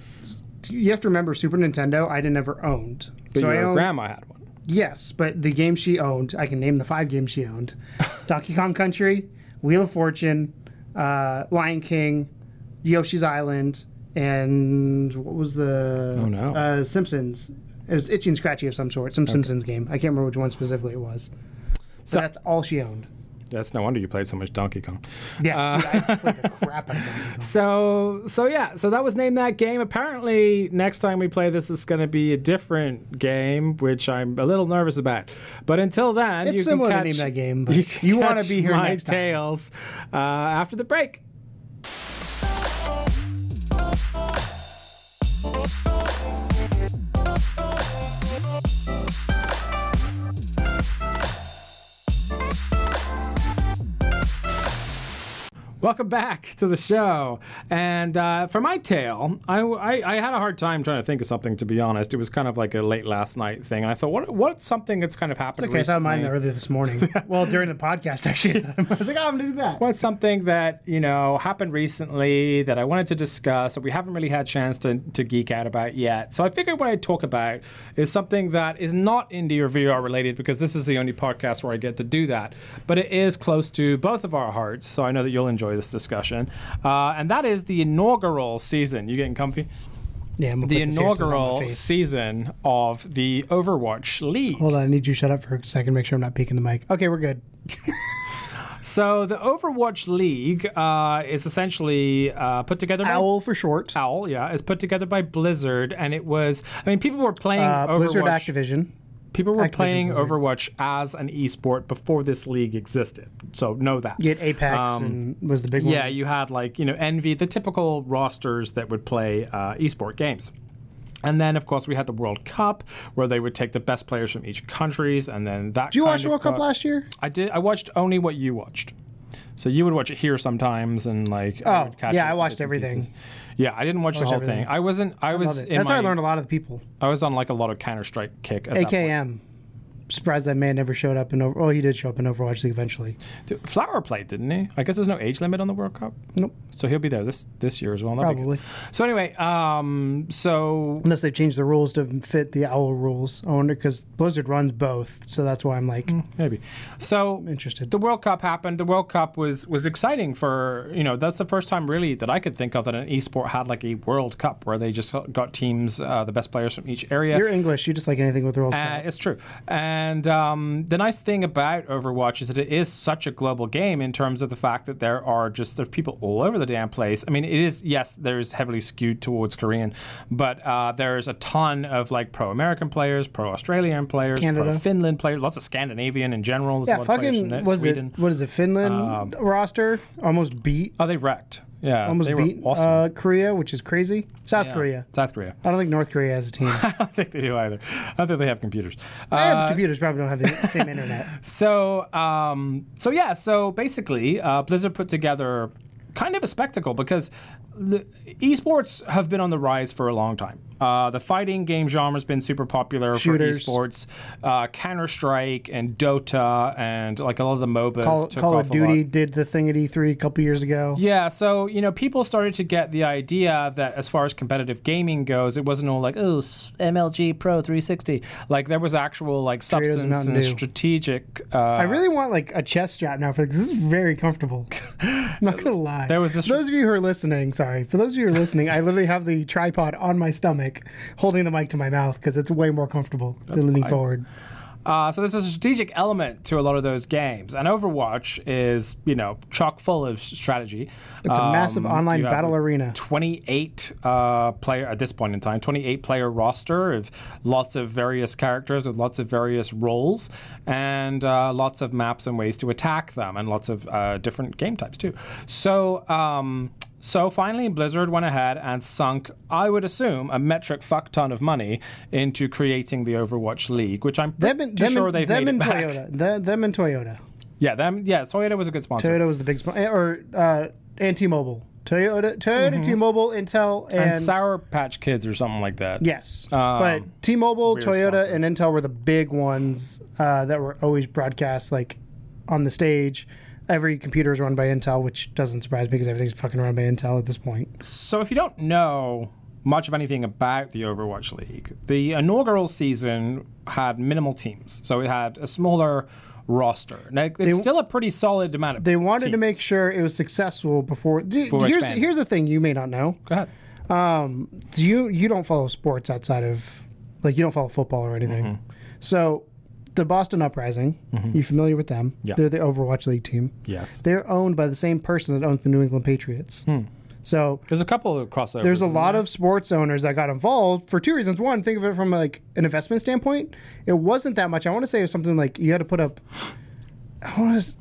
you have to remember Super Nintendo. I didn't ever owned. but so I your grandma had one. Yes, but the game she owned, I can name the five games she owned: [laughs] Donkey Kong Country, Wheel of Fortune, uh, Lion King, Yoshi's Island, and what was the? Oh, no. Uh, Simpsons. It was Itchy and Scratchy of some sort, some Simpsons game. I can't remember which one specifically it was. So So- that's all she owned. That's no wonder you played so much Donkey Kong. Yeah, dude, I played the [laughs] crap out of Donkey Kong. So so yeah, so that was named that game. Apparently, next time we play this is going to be a different game, which I'm a little nervous about. But until then, It's you similar can to name that game, but [laughs] you, you, want to be here my next time. tales uh, after the break. Welcome back to the show. And uh, for my tale, I, I, I had a hard time trying to think of something, to be honest. It was kind of like a late last night thing. I thought, what what's something that's kind of happened Okay, I thought recently? mine earlier this morning. [laughs] well, during the podcast, actually, [laughs] I was like, oh, I'm gonna do that. What's something that you know happened recently that I wanted to discuss that we haven't really had a chance to, to geek out about yet? So I figured what I'd talk about is something that is not indie or VR related because this is the only podcast where I get to do that, but it is close to both of our hearts. So I know that you'll enjoy this discussion, uh, and that is the inaugural season. You getting comfy? Yeah, I'm The put this here so it's not on my inaugural season of the Overwatch League. Hold on, I need you to shut up for a second. Make sure I'm not peeking the mic. Okay, we're good. [laughs] So the Overwatch League uh, is essentially uh, put together by Owl for short. Owl, yeah, is put together by Blizzard, and it was. I mean, people were playing Uh, Overwatch. Blizzard Activision. People were Activision playing Blizzard. Overwatch as an esport before this league existed. So know that. You had Apex and was the big one. Um, Yeah, you had like you know Envy, the typical rosters that would play uh, esport games. And then, of course, we had the World Cup, where they would take the best players from each countries, and then that. Did you watch the World Cup last year? I did. I watched only what you watched. So you would watch it here sometimes, and like. I Oh, would catch yeah, I watched everything. Yeah, I didn't watch the whole everything. thing. I wasn't. I, was in That's my. how I learned a lot of the people. I was on like a lot of Counter Strike kick. At. AKM. Surprised that man never showed up in. Over- oh, he did show up in Overwatch League eventually. Dude, Flower played, didn't he? I guess there's no age limit on the World Cup. Nope, So he'll be there this this year as well. That'd probably. So anyway, um, so Unless they've changed the rules to fit the Owl rules. I wonder because Blizzard runs both, so that's why I'm like maybe. So interested. the World Cup happened. The World Cup was was exciting for you know that's the first time really that I could think of that an esport had like a World Cup where they just got teams, uh, the best players from each area. You're English. You just like anything with the World Uh, Cup. it's true. And um, the nice thing about Overwatch is that it is such a global game in terms of the fact that there are just there are people all over the damn place. I mean, it is yes, there's heavily skewed towards Korean, but uh, there's a ton of like pro American players, pro Australian players, pro Canada. Finland players, lots of Scandinavian in general. There's Yeah, lot of players from fucking there, was Sweden. it? What is it? Finland roster almost beat. Oh, they wrecked. Yeah, almost they were beat awesome. uh, Korea, which is crazy. South Yeah. Korea. South Korea. I don't think North Korea has a team. [laughs] I don't think they do either. I don't think they have computers. Yeah, but Uh, computers probably don't have the [laughs] same internet. So, um, so yeah, so basically, uh, Blizzard put together kind of a spectacle because the esports have been on the rise for a long time. Uh, the fighting game genre has been super popular Shooters. for esports. Uh, Counter Strike and Dota and like a lot of the MOBAs Call, took Call off of. Duty did the thing at E3 a couple years ago. Yeah, so you know, people started to get the idea that as far as competitive gaming goes, it wasn't all like oh MLG Pro 360. Like there was actual like substance and strategic. Uh, I really want like a chest strap now for this. This is very comfortable. [laughs] I'm not gonna lie. There was this- For those of you who are listening, sorry. For those of you who are listening, I literally have the tripod on my stomach, holding the mic to my mouth because it's way more comfortable than leaning fine. forward. Uh, so there's a strategic element to a lot of those games, and Overwatch is you know chock full of strategy. It's a massive online Um, battle arena. 28 uh, player at this point in time, 28 player roster of lots of various characters with lots of various roles, and uh, lots of maps and ways to attack them, and lots of uh, different game types too. So. Um, so finally, Blizzard went ahead and sunk, I would assume, a metric fuck ton of money into creating the Overwatch League, which I'm pretty them sure they've them made and. Toyota. Them, them and Toyota. Yeah, them. Yeah, Toyota was a good sponsor. Toyota was the big sponsor, or uh, and T-Mobile. Toyota, Toyota, T-Mobile, Intel, and, Mm-hmm. and Sour Patch Kids or something like that. Yes, Um, but T-Mobile, Toyota, sponsor. and Intel were the big ones uh, that were always broadcast like on the stage. Every computer is run by Intel, which doesn't surprise me because everything's fucking run by Intel at this point. So if you don't know much of anything about the Overwatch League, the inaugural season had minimal teams, so it had a smaller roster. Now, it's still a pretty solid amount of. They wanted to make sure it was successful before. Before here's expanding. here's the thing you may not know. Go ahead. Do you you don't follow sports outside of like you don't follow football or anything. Mm-hmm. So the Boston Uprising, you familiar with them? Yeah. They're the Overwatch League team. Yes. They're owned by the same person that owns the New England Patriots. Hmm. So There's a couple of crossovers. there's a lot there? of sports owners that got involved for two reasons. One, think of it from like an investment standpoint. It wasn't that much. I want to say it was something like you had to put up. I want to.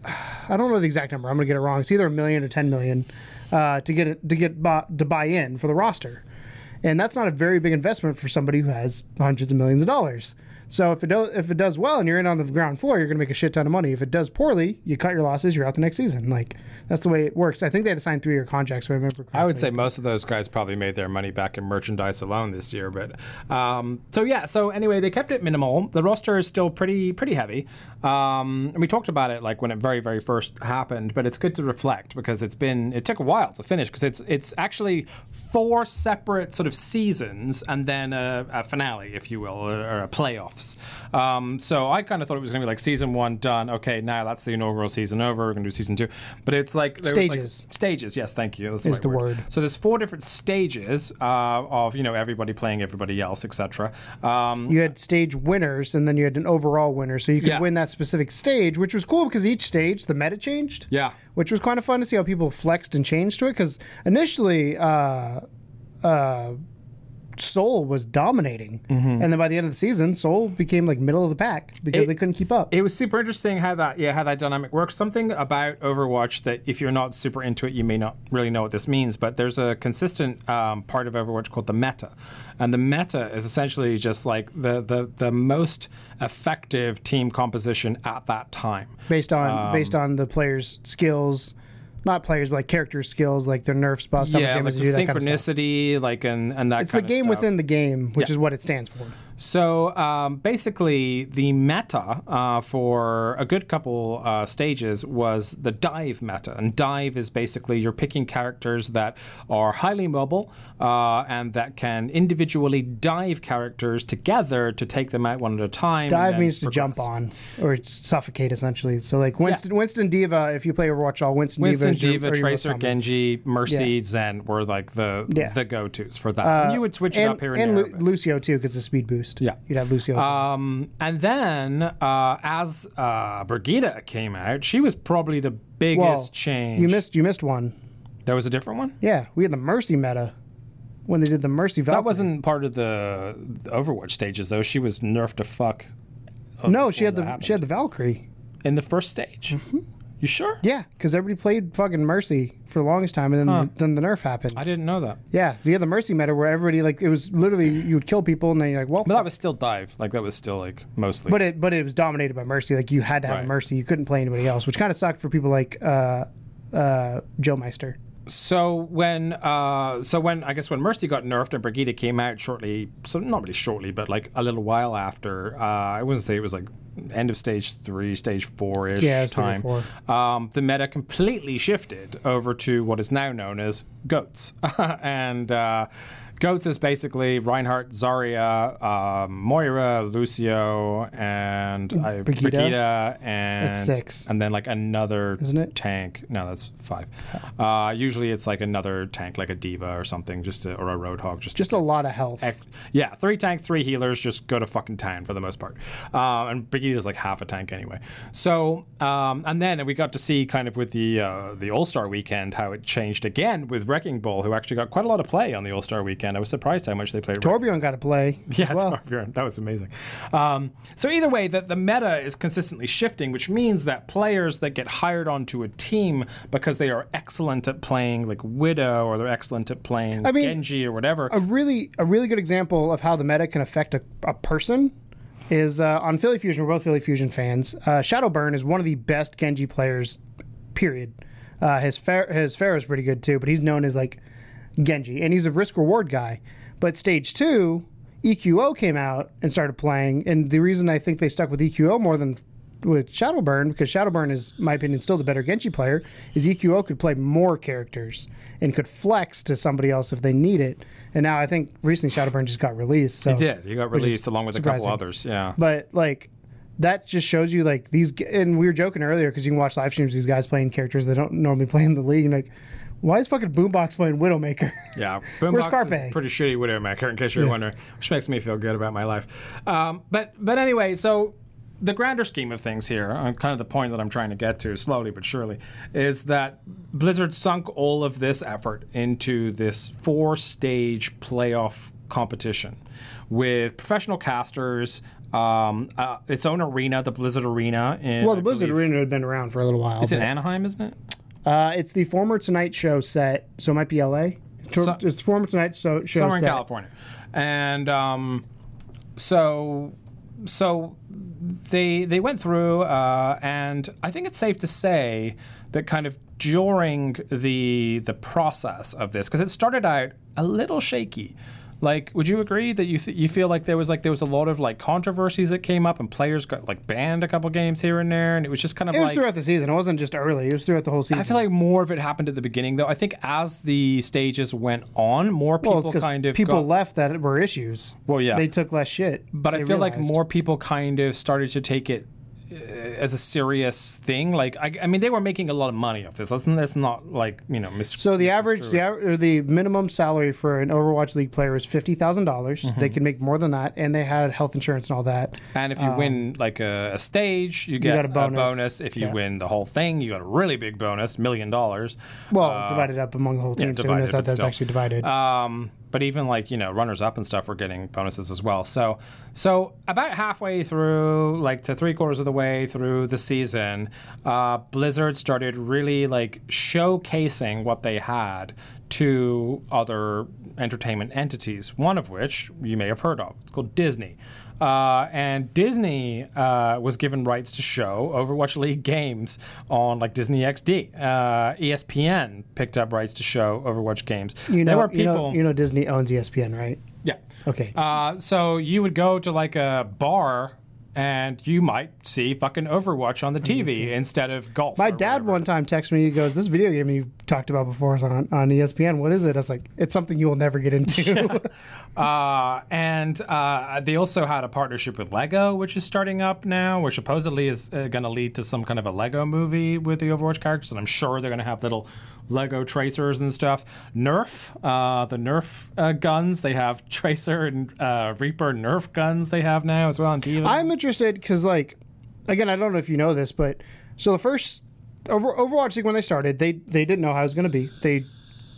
I don't know the exact number. I'm going to get it wrong. It's either a million or ten million uh, to get it to get to buy in for the roster, and that's not a very big investment for somebody who has hundreds of millions of dollars. So if it does if it does well and you're in on the ground floor, you're going to make a shit ton of money. If it does poorly, you cut your losses. You're out the next season. Like that's the way it works. I think they had to sign three year contracts. So I remember. I would say most of those guys probably made their money back in merchandise alone this year. But um, so yeah, so anyway, they kept it minimal. The roster is still pretty pretty heavy. Um, and we talked about it like when it very very first happened. But it's good to reflect because it's been it took a while to finish because it's it's actually four separate sort of seasons and then a, a finale, if you will, or, or a playoffs. Um, so I kind of thought it was going to be like season one done. Okay, now that's the inaugural season over. We're going to do season two. But it's like there was, like, Stages. stages. Yes, thank you. That's Is right the word. so there's four different stages uh, of you know everybody playing everybody else, etc. Um, you had stage winners and then you had an overall winner so you could Yeah. win that specific stage which was cool because each stage the meta changed yeah, which was kind of fun to see how people flexed and changed to it because initially uh, uh, Seoul was dominating and then by the end of the season Seoul became like middle of the pack because It- they couldn't keep up it was super interesting how that yeah how that dynamic works. Something about Overwatch that if you're not super into it, you may not really know what this means. But there's a consistent um, part of Overwatch called the meta, and the meta is essentially just like the the the most effective team composition at that time. based on Um, based on the players skills not players but like character skills like their nerfs buffs how much yeah, damage like they the do, that kind of stuff. synchronicity, like and and that it's the game within the game which Yeah. is what it stands for So um, basically, the meta uh, for a good couple uh, stages was the dive meta. And dive is basically you're picking characters that are highly mobile uh, and that can individually dive characters together to take them out one at a time. Dive means to jump on or suffocate essentially. So like Winston, Winston D.Va. If you play Overwatch, all Winston, Winston, D.Va, D.Va, are your most Tracer. Genji, Mercy, Zen were like the Yeah. Uh, the go tos for that. and you would switch it and, up here and, and there. Lu- Lucio too because the speed boost. Yeah. you'd have Lucio. as. Um, and then uh, as uh, Brigitte came out, she was probably the biggest well, change. you missed you missed one. There was a different one. Yeah, we had the Mercy meta when they did the Mercy Valkyrie. That wasn't part of the, the Overwatch stages, though. She was nerfed to fuck no. She had the happened. she had the Valkyrie. in the first stage. Mm-hmm. You sure? Yeah, because everybody played fucking Mercy for the longest time, and then Huh. the, then the nerf happened. I didn't know that. yeah, the Mercy meta where everybody like it was literally you would kill people, and then you're like, well, But that was still dive. Like that was still like mostly. but it but it was dominated by Mercy. Like you had to have Right. Mercy. You couldn't play anybody else, which kind of sucked for people like uh, uh, Joe Meister. So when, uh, so when I guess when Mercy got nerfed and Brigitte came out shortly, so not really shortly, but like a little while after. Uh, I wouldn't say it was like end of stage three, stage four ish Yeah, it was three or time. four. Um, the meta completely shifted over to what is now known as goats, [laughs] and. Uh, Goats is basically Reinhardt, Zarya, um, Moira, Lucio, and I, Brigitte? Brigitte, and That's six. and then like another Isn't it? tank. No, that's five. Uh, usually it's like another tank, like a D.Va or something, just to, or a roadhog, just Just a lot of health. Ec- yeah, three tanks, three healers, just go to fucking town for the most part. Um, and Brigitte's like half a tank anyway. So, um, and then we got to see kind of with the uh, the All Star weekend how it changed again with Wrecking Ball, who actually got quite a lot of play on the All Star weekend. I was surprised how much they played. Torbjorn got to play. Yeah, well. Torbjorn. That was amazing. Um, so either way, the, the meta is consistently shifting, which means that players that get hired onto a team because they are excellent at playing like Widow or they're excellent at playing I mean, Genji or whatever. a really a really good example of how the meta can affect a, a person is uh, on Philly Fusion. We're both Philly Fusion fans. Uh, Shadowburn is one of the best Genji players. Period. Uh, his fair his Pharah is pretty good too, but he's known as like Genji, and he's a risk reward guy. But stage two, EQO came out and started playing, and the reason I think they stuck with EQO more than with Shadowburn, because Shadowburn is, in my opinion, still the better Genji player, is EQO could play more characters and could flex to somebody else if they need it. And now I think recently Shadowburn just got released. So. He did. He got released along with a couple others. Yeah. But like that just shows you like these and we were joking earlier because you can watch live streams of these guys playing characters they don't normally play in the league and like why is fucking Boombox playing Widowmaker? Yeah, [laughs] Where's Boombox Carpe? is pretty shitty Widowmaker, in case you're wondering, which makes me feel good about my life. Um, but but anyway, so the grander scheme of things here, uh, kind of the point that I'm trying to get to, slowly but surely, is that Blizzard sunk all of this effort into this four-stage playoff competition with professional casters. Um, uh, its own arena, the Blizzard Arena. In, well, the Blizzard Arena had been around for a little while. It's in Anaheim, isn't it? Uh, it's the former Tonight Show set, so it might be LA. It's, So- it's former Tonight Show, show somewhere in. California, and um, so so they they went through, uh, and I think it's safe to say that kind of during the the process of this, because it started out a little shaky. Like, would you agree that you th- you feel like there was like there was a lot of like controversies that came up and players got like banned a couple games here and there, and it was just kind of It was like throughout the season. It wasn't just early. It was throughout the whole season. I feel like more of it happened at the beginning, though. I think as the stages went on, more people well, kind of people got, left that were issues. Well, yeah. they took less shit. But I feel like more people kind of started to take it as a serious thing. Like, I, I mean, they were making a lot of money off this. Let's, let's not like you know, mis- So the average, the, the minimum salary for an Overwatch League player is fifty thousand dollars. Mm-hmm. They can make more than that, and they had health insurance and all that. And if you win like a, a stage, you get got a bonus. If you Yeah. win the whole thing, you got a really big bonus, million dollars. Well, divided up among the whole team. so Uh, divided, knows that that's still. actually divided. Um, but even like you know runners up and stuff were getting bonuses as well. So so about halfway through, like to three quarters of the way through the season, uh, Blizzard started really like showcasing what they had to other entertainment entities. One of which you may have heard of. It's called Disney. Uh, and Disney uh, was given rights to show Overwatch League games on like Disney XD. Uh, ESPN picked up rights to show Overwatch games. you know, were you know, you know, Disney owns ESPN, right? yeah. Okay. Uh, so you would go to like a bar. And you might see fucking Overwatch on the TV instead of golf. My dad whatever. one time texted me. He goes, "This video game you talked about before is on on ESPN. What is it?" I was like, "It's something you will never get into." [laughs] [laughs] Uh, and uh, they also had a partnership with Lego, which is starting up now, which supposedly is uh, going to lead to some kind of a Lego movie with the Overwatch characters. And I'm sure they're going to have little Lego tracers and stuff. Nerf, uh, the Nerf uh, guns, they have [laughs] Tracer and uh, Reaper Nerf guns they have now as well on TV. I'm interested because, like, again, I don't know if you know this, but so the first Over, Overwatch League when they started, they they didn't know how it was going to be. They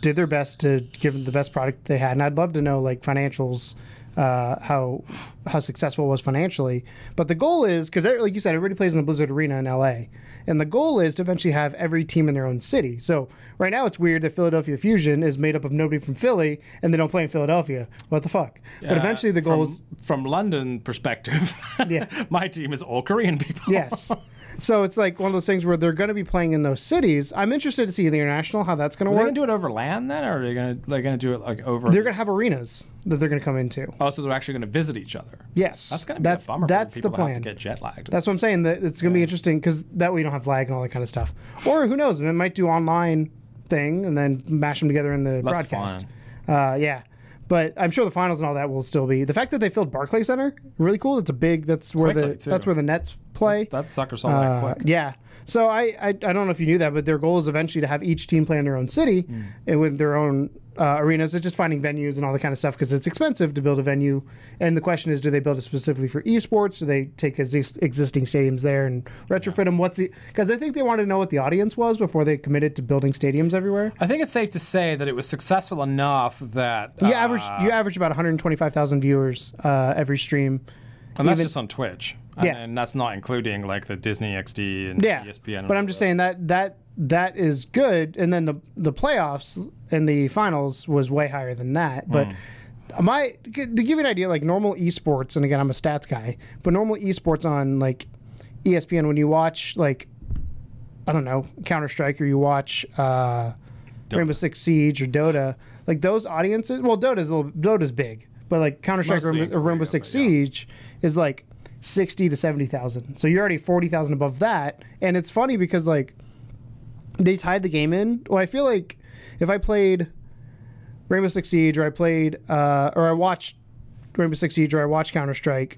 did their best to give them the best product they had, and I'd love to know like financials uh, how how successful it was financially. But the goal is because, like you said, everybody plays in the Blizzard Arena in LA, and the goal is to eventually have every team in their own city. So right now it's weird that Philadelphia Fusion is made up of nobody from Philly, and they don't play in Philadelphia. What the fuck? but eventually the goal from, is from London perspective. Yeah. [laughs] my team is all Korean people. yes. [laughs] So it's like one of those things where they're going to be playing in those cities. I'm interested to see the international how that's going Are to they work. gonna do it over land then, or are they gonna like gonna do it like over? They're going to have arenas that they're going to come into. oh, so they're actually gonna visit each other. Yes, That's gonna be that's a bummer that's the plan. to get jet lagged. That's what I'm saying. That it's going to be interesting because that way you don't have lag and all that kind of stuff. Or who knows? It might do online thing and then mash them together in the That's broadcast. Uh, yeah, but I'm sure the finals and all that will still be. The fact that they filled Barclay Center really cool. It's a big. That's where Quickly, the too. that's where the Nets play. that sucker saw that Uh, quick. yeah. So I, I I don't know if you knew that, but their goal is eventually to have each team play in their own city Hmm. and with their own uh, arenas. It's just finding venues and all that kind of stuff because it's expensive to build a venue. And the question is, do they build it specifically for esports? Do they take exis- existing stadiums there and retrofit them? What's the? Because I think they wanted to know what the audience was before they committed to building stadiums everywhere. I think it's safe to say that it was successful enough that You uh, average you average about 125,000 viewers uh, every stream. and that's even- just on Twitch. And, Yeah. and that's not including like the Disney XD and Yeah, ESPN. and but I'm just that. saying that that that is good, and then the the playoffs and the finals was way higher than that. But Hmm. my to give you an idea, like normal esports, and again, I'm a stats guy, but normal esports on like ESPN when you watch like I don't know Counter Strike or you watch uh, Rainbow Six Siege or Dota, like those audiences. Well, Dota's a little Dota's big, but like Counter Strike or, or Rainbow Six but yeah. Siege is like sixty to seventy thousand. So you're already forty thousand above that, and it's funny because like they tied the game in. Well, I feel like if I played Rainbow Six Siege or I played uh, or I watched Rainbow Six Siege or I watched Counter Strike,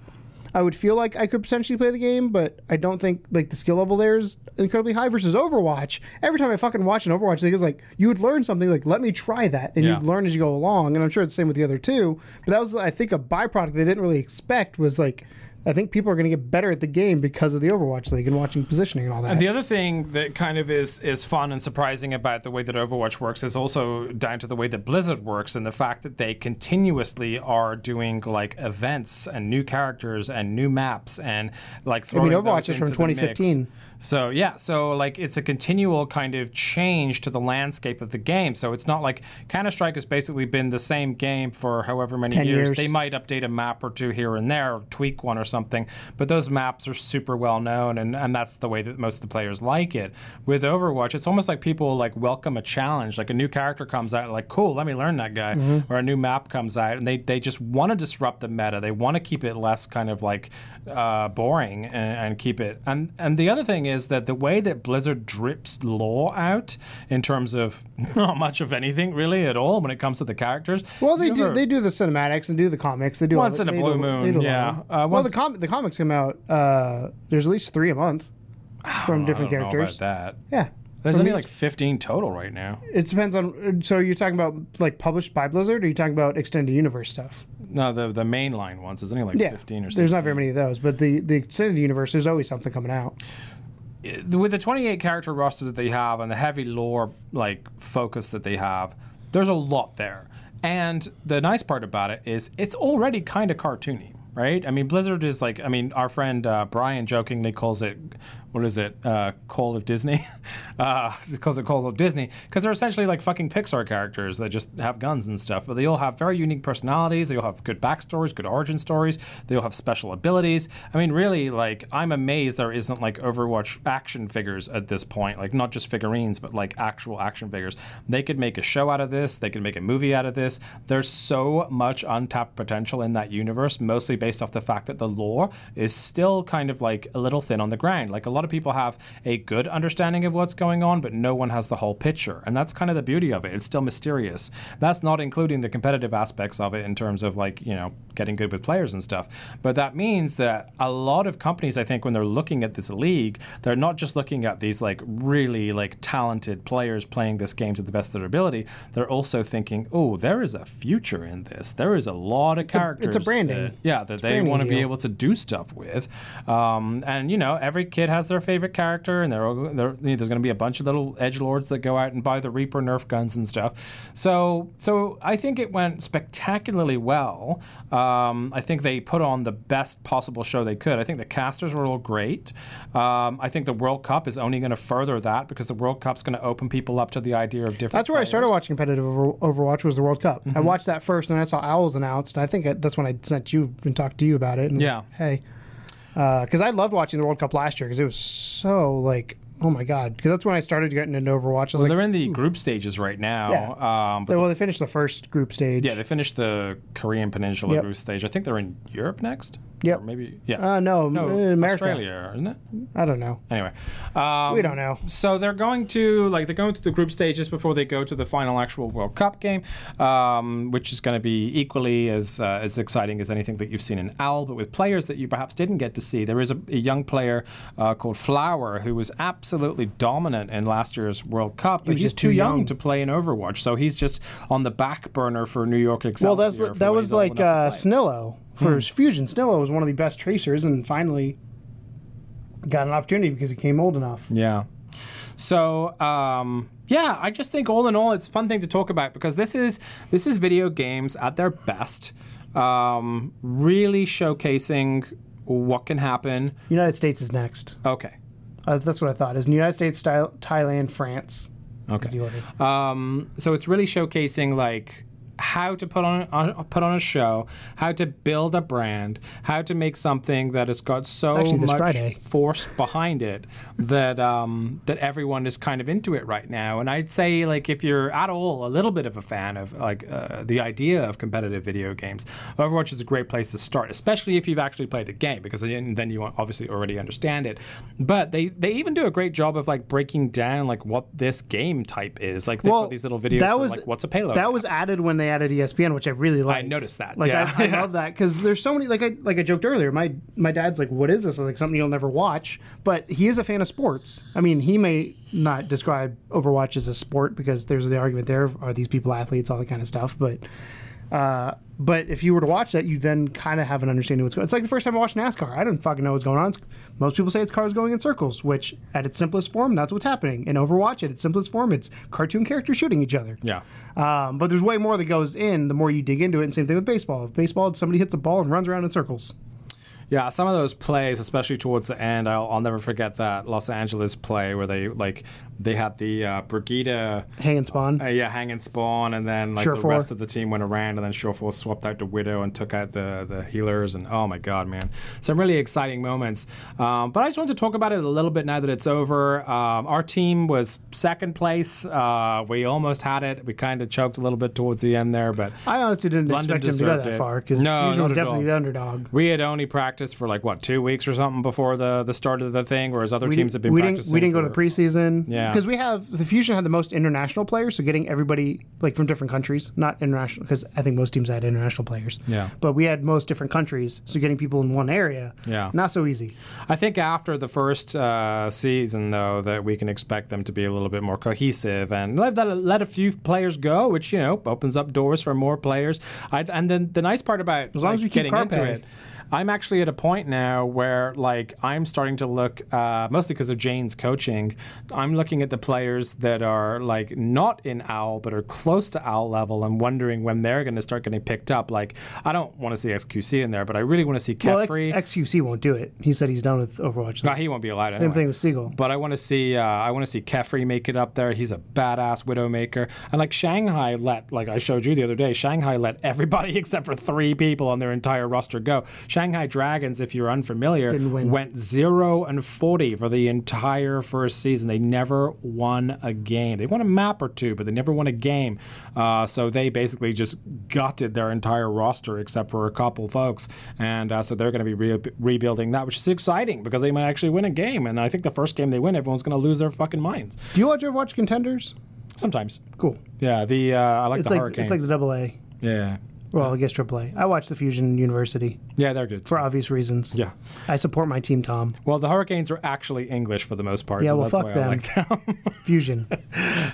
I would feel like I could potentially play the game, but I don't think like the skill level there is incredibly high versus Overwatch. Every time I fucking watch an Overwatch, like, it's like you would learn something like let me try that, and Yeah. you'd learn as you go along. And I'm sure it's the same with the other two. But that was I think a byproduct they didn't really expect was like I think people are going to get better at the game because of the Overwatch League and watching positioning and all that. And the other thing that kind of is is fun and surprising about the way that Overwatch works is also down to the way that Blizzard works and the fact that they continuously are doing like events and new characters and new maps and like throwing Overwatch those is from into mix. 2015. So yeah, so like it's a continual kind of change to the landscape of the game. So it's not like Counter Strike has basically been the same game for however many years. years. They might update a map or two here and there, or tweak one or something, but those maps are super well known, and, and that's the way that most of the players like it. With Overwatch, it's almost like people like welcome a challenge. Like a new character comes out, like cool, let me learn that guy, Mm-hmm. or a new map comes out, and they they just want to disrupt the meta. They want to keep it less kind of like uh, boring and, and keep it. And and the other thing is that the way that Blizzard drips lore out in terms of [laughs] not much of anything really at all when it comes to the characters. Well, they You do. ever- They do the cinematics and do the comics. They do Once all, in a blue do- moon, they do a lot yeah. Uh, well, the com- the comics come out. Uh, there's at least three a month from I different don't know characters. about that. Yeah, There's only each- like 15 total right now. It depends on. So you're talking about like published by Blizzard, or are you talking about extended universe stuff? No, the the mainline ones. There's only like Yeah, 15 or 16. there's not very many of those, but the the extended universe, there's always something coming out. With the 28 character roster that they have and the heavy lore like focus that they have, there's a lot there. And the nice part about it is it's already kind of cartoony, right? I mean, Blizzard is like, I mean, our friend uh, Brian jokingly calls it, what is it, uh, Call of Disney? [laughs] uh, he calls Call of Disney because they're essentially like fucking Pixar characters that just have guns and stuff, but they all have very unique personalities. They all have good backstories, good origin stories. They all have special abilities. I mean, really, like, I'm amazed there isn't like Overwatch action figures at this point, like not just figurines, but like actual action figures. They could make a show out of this. They could make a movie out of this. There's so much untapped potential in that universe, mostly based off the fact that the lore is still kind of like a little thin on the ground. Like a lot of people have a good understanding of what's going on, but no one has the whole picture. And that's kind of the beauty of it. It's still mysterious. That's not including the competitive aspects of it in terms of like, you know, getting good with players and stuff. But that means that a lot of companies, I think, when they're looking at this league, they're not just looking at these like really like talented players playing this game to the best of their ability. They're also thinking, oh, there is a future in this. There is a lot of characters. A, it's a branding. that- yeah, that they want to be able to do stuff with. Um, and you know, every kid has their their favorite character, and they're, they're you know, there's going to be a bunch of little edge lords that go out and buy the Reaper Nerf guns and stuff. So so I think it went spectacularly well. Um, I think they put on the best possible show they could. I think the casters were all great. Um, I think the World Cup is only going to further that because the World Cup's going to open people up to the idea of different. That's where I started watching competitive Overwatch was the World Cup. I Mm-hmm. watched that first, and then I saw Owls announced, and I think that's when I sent you and talked to you about it. And Yeah. hey, because I loved watching the World Cup last year because it was so like, oh my god, because that's when I started getting into Overwatch. Well, like, they're in the group stages right now. Yeah. Um, but well, they finished the first group stage. Yeah, they finished the Korean Peninsula Yep. group stage. I think they're in Europe next. Yep. Or maybe yeah. Uh, no, no, America. Australia, isn't it? I don't know. Anyway, um, We don't know. So they're going to like they're going through the group stages before they go to the final actual World Cup game, um, which is going to be equally as uh, as exciting as anything that you've seen in Owl, but with players that you perhaps didn't get to see. There is a, a young player uh, called Flower who was absolutely dominant in last year's World Cup, but he's too young. young. to play in Overwatch, so he's just on the back burner for New York Excelsior. Well, that's that was like uh. Snillo for Hmm. his fusion. Snillo was one of the best tracers, and finally got an opportunity because he came old enough. Yeah. So um, yeah, I just think all in all, it's a fun thing to talk about because this is this is video games at their best, um, really showcasing what can happen. United States is next. Okay. Uh, that's what I thought. Is United States, style, Thailand, France. Okay. Um, so it's really showcasing like how to put on, on put on a show, how to build a brand, how to make something that has got so much Friday. force behind it that um, that everyone is kind of into it right now. And I'd say like if you're at all a little bit of a fan of like uh, the idea of competitive video games, Overwatch is a great place to start, especially if you've actually played the game because then you obviously already understand it. But they they even do a great job of like breaking down like what this game type is. Like they put these little videos that was like what's a payload. That was added when they added E ESPN, which I really like. I noticed that. Like yeah. I, I love that because there's so many. Like I like I joked earlier. My my dad's like, "What is this?" Like something you'll never watch. But he is a fan of sports. I mean, he may not describe Overwatch as a sport because there's the argument there: are these people athletes, all that kind of stuff. But uh, but if you were to watch that, you then kind of have an understanding of what's going. It's like the first time I watched NASCAR. I didn't fucking know what's going on. It's, most people say it's cars going in circles, which at its simplest form, that's what's happening. In Overwatch, at its simplest form, it's cartoon characters shooting each other. yeah. Um, but there's way more that goes in the more you dig into it. And same thing with baseball. Baseball, somebody hits the ball and runs around in circles. Yeah, some of those plays, especially towards the end, I'll, I'll never forget that Los Angeles play where they like they had the uh, Brigitte, Hang and spawn. uh, yeah, hang and spawn, and then like Sure the four. rest of the team went around, and then Surefour swapped out the Widow and took out the the healers, and oh my god, man, some really exciting moments. Um, but I just wanted to talk about it a little bit now that it's over. Um, our team was second place. Uh, we almost had it. We kind of choked a little bit towards the end there, but I honestly didn't London expect him to go that it. far because No, Fusion was definitely the underdog. we had only practiced for like what two weeks or something before the the start of the thing, whereas other We teams have been we didn't, practicing. we didn't go to the preseason. Yeah. Because we have, the Fusion had the most international players, so getting everybody like from different countries, not international, because I think most teams had international players. Yeah. But we had most different countries, so getting people in one area, Yeah. not so easy. I think after the first uh, season, though, that we can expect them to be a little bit more cohesive and let let a few players go, which you know opens up doors for more players. I'd, and then the nice part about As long like, as we keep getting into it. I'm actually at a point now where, like, I'm starting to look, uh, mostly because of Jane's coaching, I'm looking at the players that are, like, not in OWL, but are close to OWL level and wondering when they're going to start getting picked up. Like, I don't want to see XQC in there, but I really want to see Well, X, Kephrii. XQC won't do it. He said he's done with Overwatch. No, he won't be allowed. Same anyway. thing with Seagull. But I want to see uh, I want to see Kephrii make it up there. He's a badass Widowmaker. And like Shanghai let like I showed you the other day, Shanghai let everybody [laughs] except for three people on their entire roster go. Shanghai Dragons, if you're unfamiliar, went zero and forty for the entire first season. They never won a game. They won a map or two, but they never won a game. Uh, so they basically just gutted their entire roster except for a couple folks, and uh, so they're going to be re- rebuilding that, which is exciting because they might actually win a game. And I think the first game they win, everyone's going to lose their fucking minds. Do you ever watch Contenders? Sometimes, Cool. yeah. The uh, I like It's the like Hurricanes. it's like the double A. yeah. Well, I guess AAA. I watch the Fusion University Yeah, they're good. for obvious reasons. yeah. I support my team, Tom. Well, the Hurricanes are actually English for the most part. Yeah, so well, that's fuck why I them. like them. [laughs] Fusion.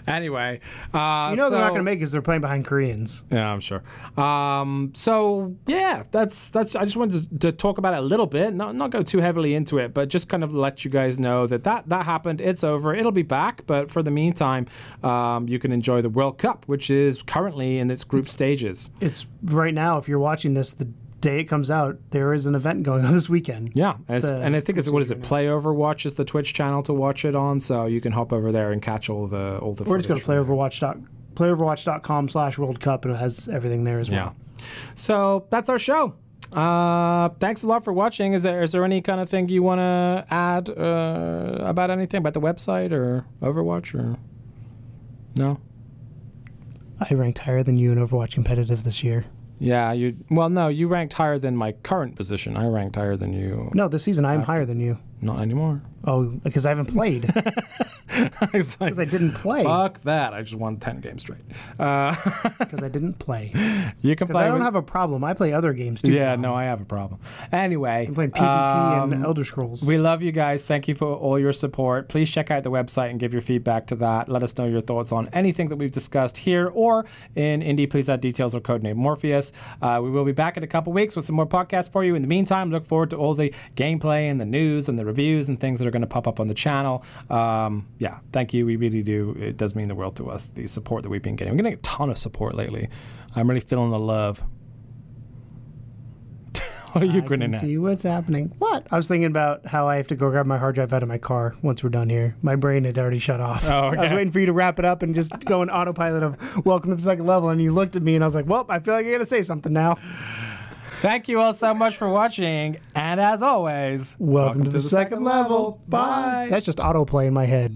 anyway, uh, You know they're not going to make it because they're playing behind Koreans. Yeah, I'm sure. Um, so yeah, that's that's. I just wanted to, to talk about it a little bit, not not go too heavily into it, but just kind of let you guys know that that that happened. It's over. It'll be back, but for the meantime, um, you can enjoy the World Cup, which is currently in its group stages. It's right now, if you're watching this, the day it comes out, there is an event going on this weekend. Yeah, and, The- and I think it's what is it? Play Overwatch is the Twitch channel to watch it on, so you can hop over there and catch all the all the. Or just go to playoverwatch. dot- playoverwatch.com slash World Cup and it has everything there as well. Yeah. So that's our show. Uh, thanks a lot for watching. Is there is there any kind of thing you want to add uh, about anything about the website or Overwatch or no? I ranked higher than you in Overwatch competitive this year. Yeah, you. Well, no, you ranked higher than my current position. I ranked higher than you. No, this season I'm uh, higher than you. Not anymore. Oh, because I haven't played. [laughs] It's like, [laughs] Because I didn't play. fuck that. I just won ten games straight. Uh, [laughs] Because I didn't play. you can play. I don't with- have a problem. I play other games too. yeah, Tom. no, I have a problem. Anyway, I'm playing PvP and um, Elder Scrolls. We love you guys. Thank you for all your support. Please check out the website and give your feedback to that. Let us know your thoughts on anything that we've discussed here or in Indie Please Add Details or Codename Morpheus. Uh, we will be back in a couple weeks with some more podcasts for you. In the meantime, look forward to all the gameplay and the news and the reviews and things that are going to pop up on the channel. Um, yeah, thank you. We really do. It does mean the world to us, the support that we've been getting. We're getting a ton of support lately. I'm really feeling the love. [laughs] what are you I grinning at? see what's happening. What? I was thinking about how I have to go grab my hard drive out of my car once we're done here. My brain had already shut off. Oh, I was waiting for you to wrap it up and just go in autopilot of welcome to the second level. And you looked at me and I was like, well, I feel like I got to say something now. Thank you all so much for watching. And as always, Welcome, to, the, second, level. Bye. That's just autoplay in my head.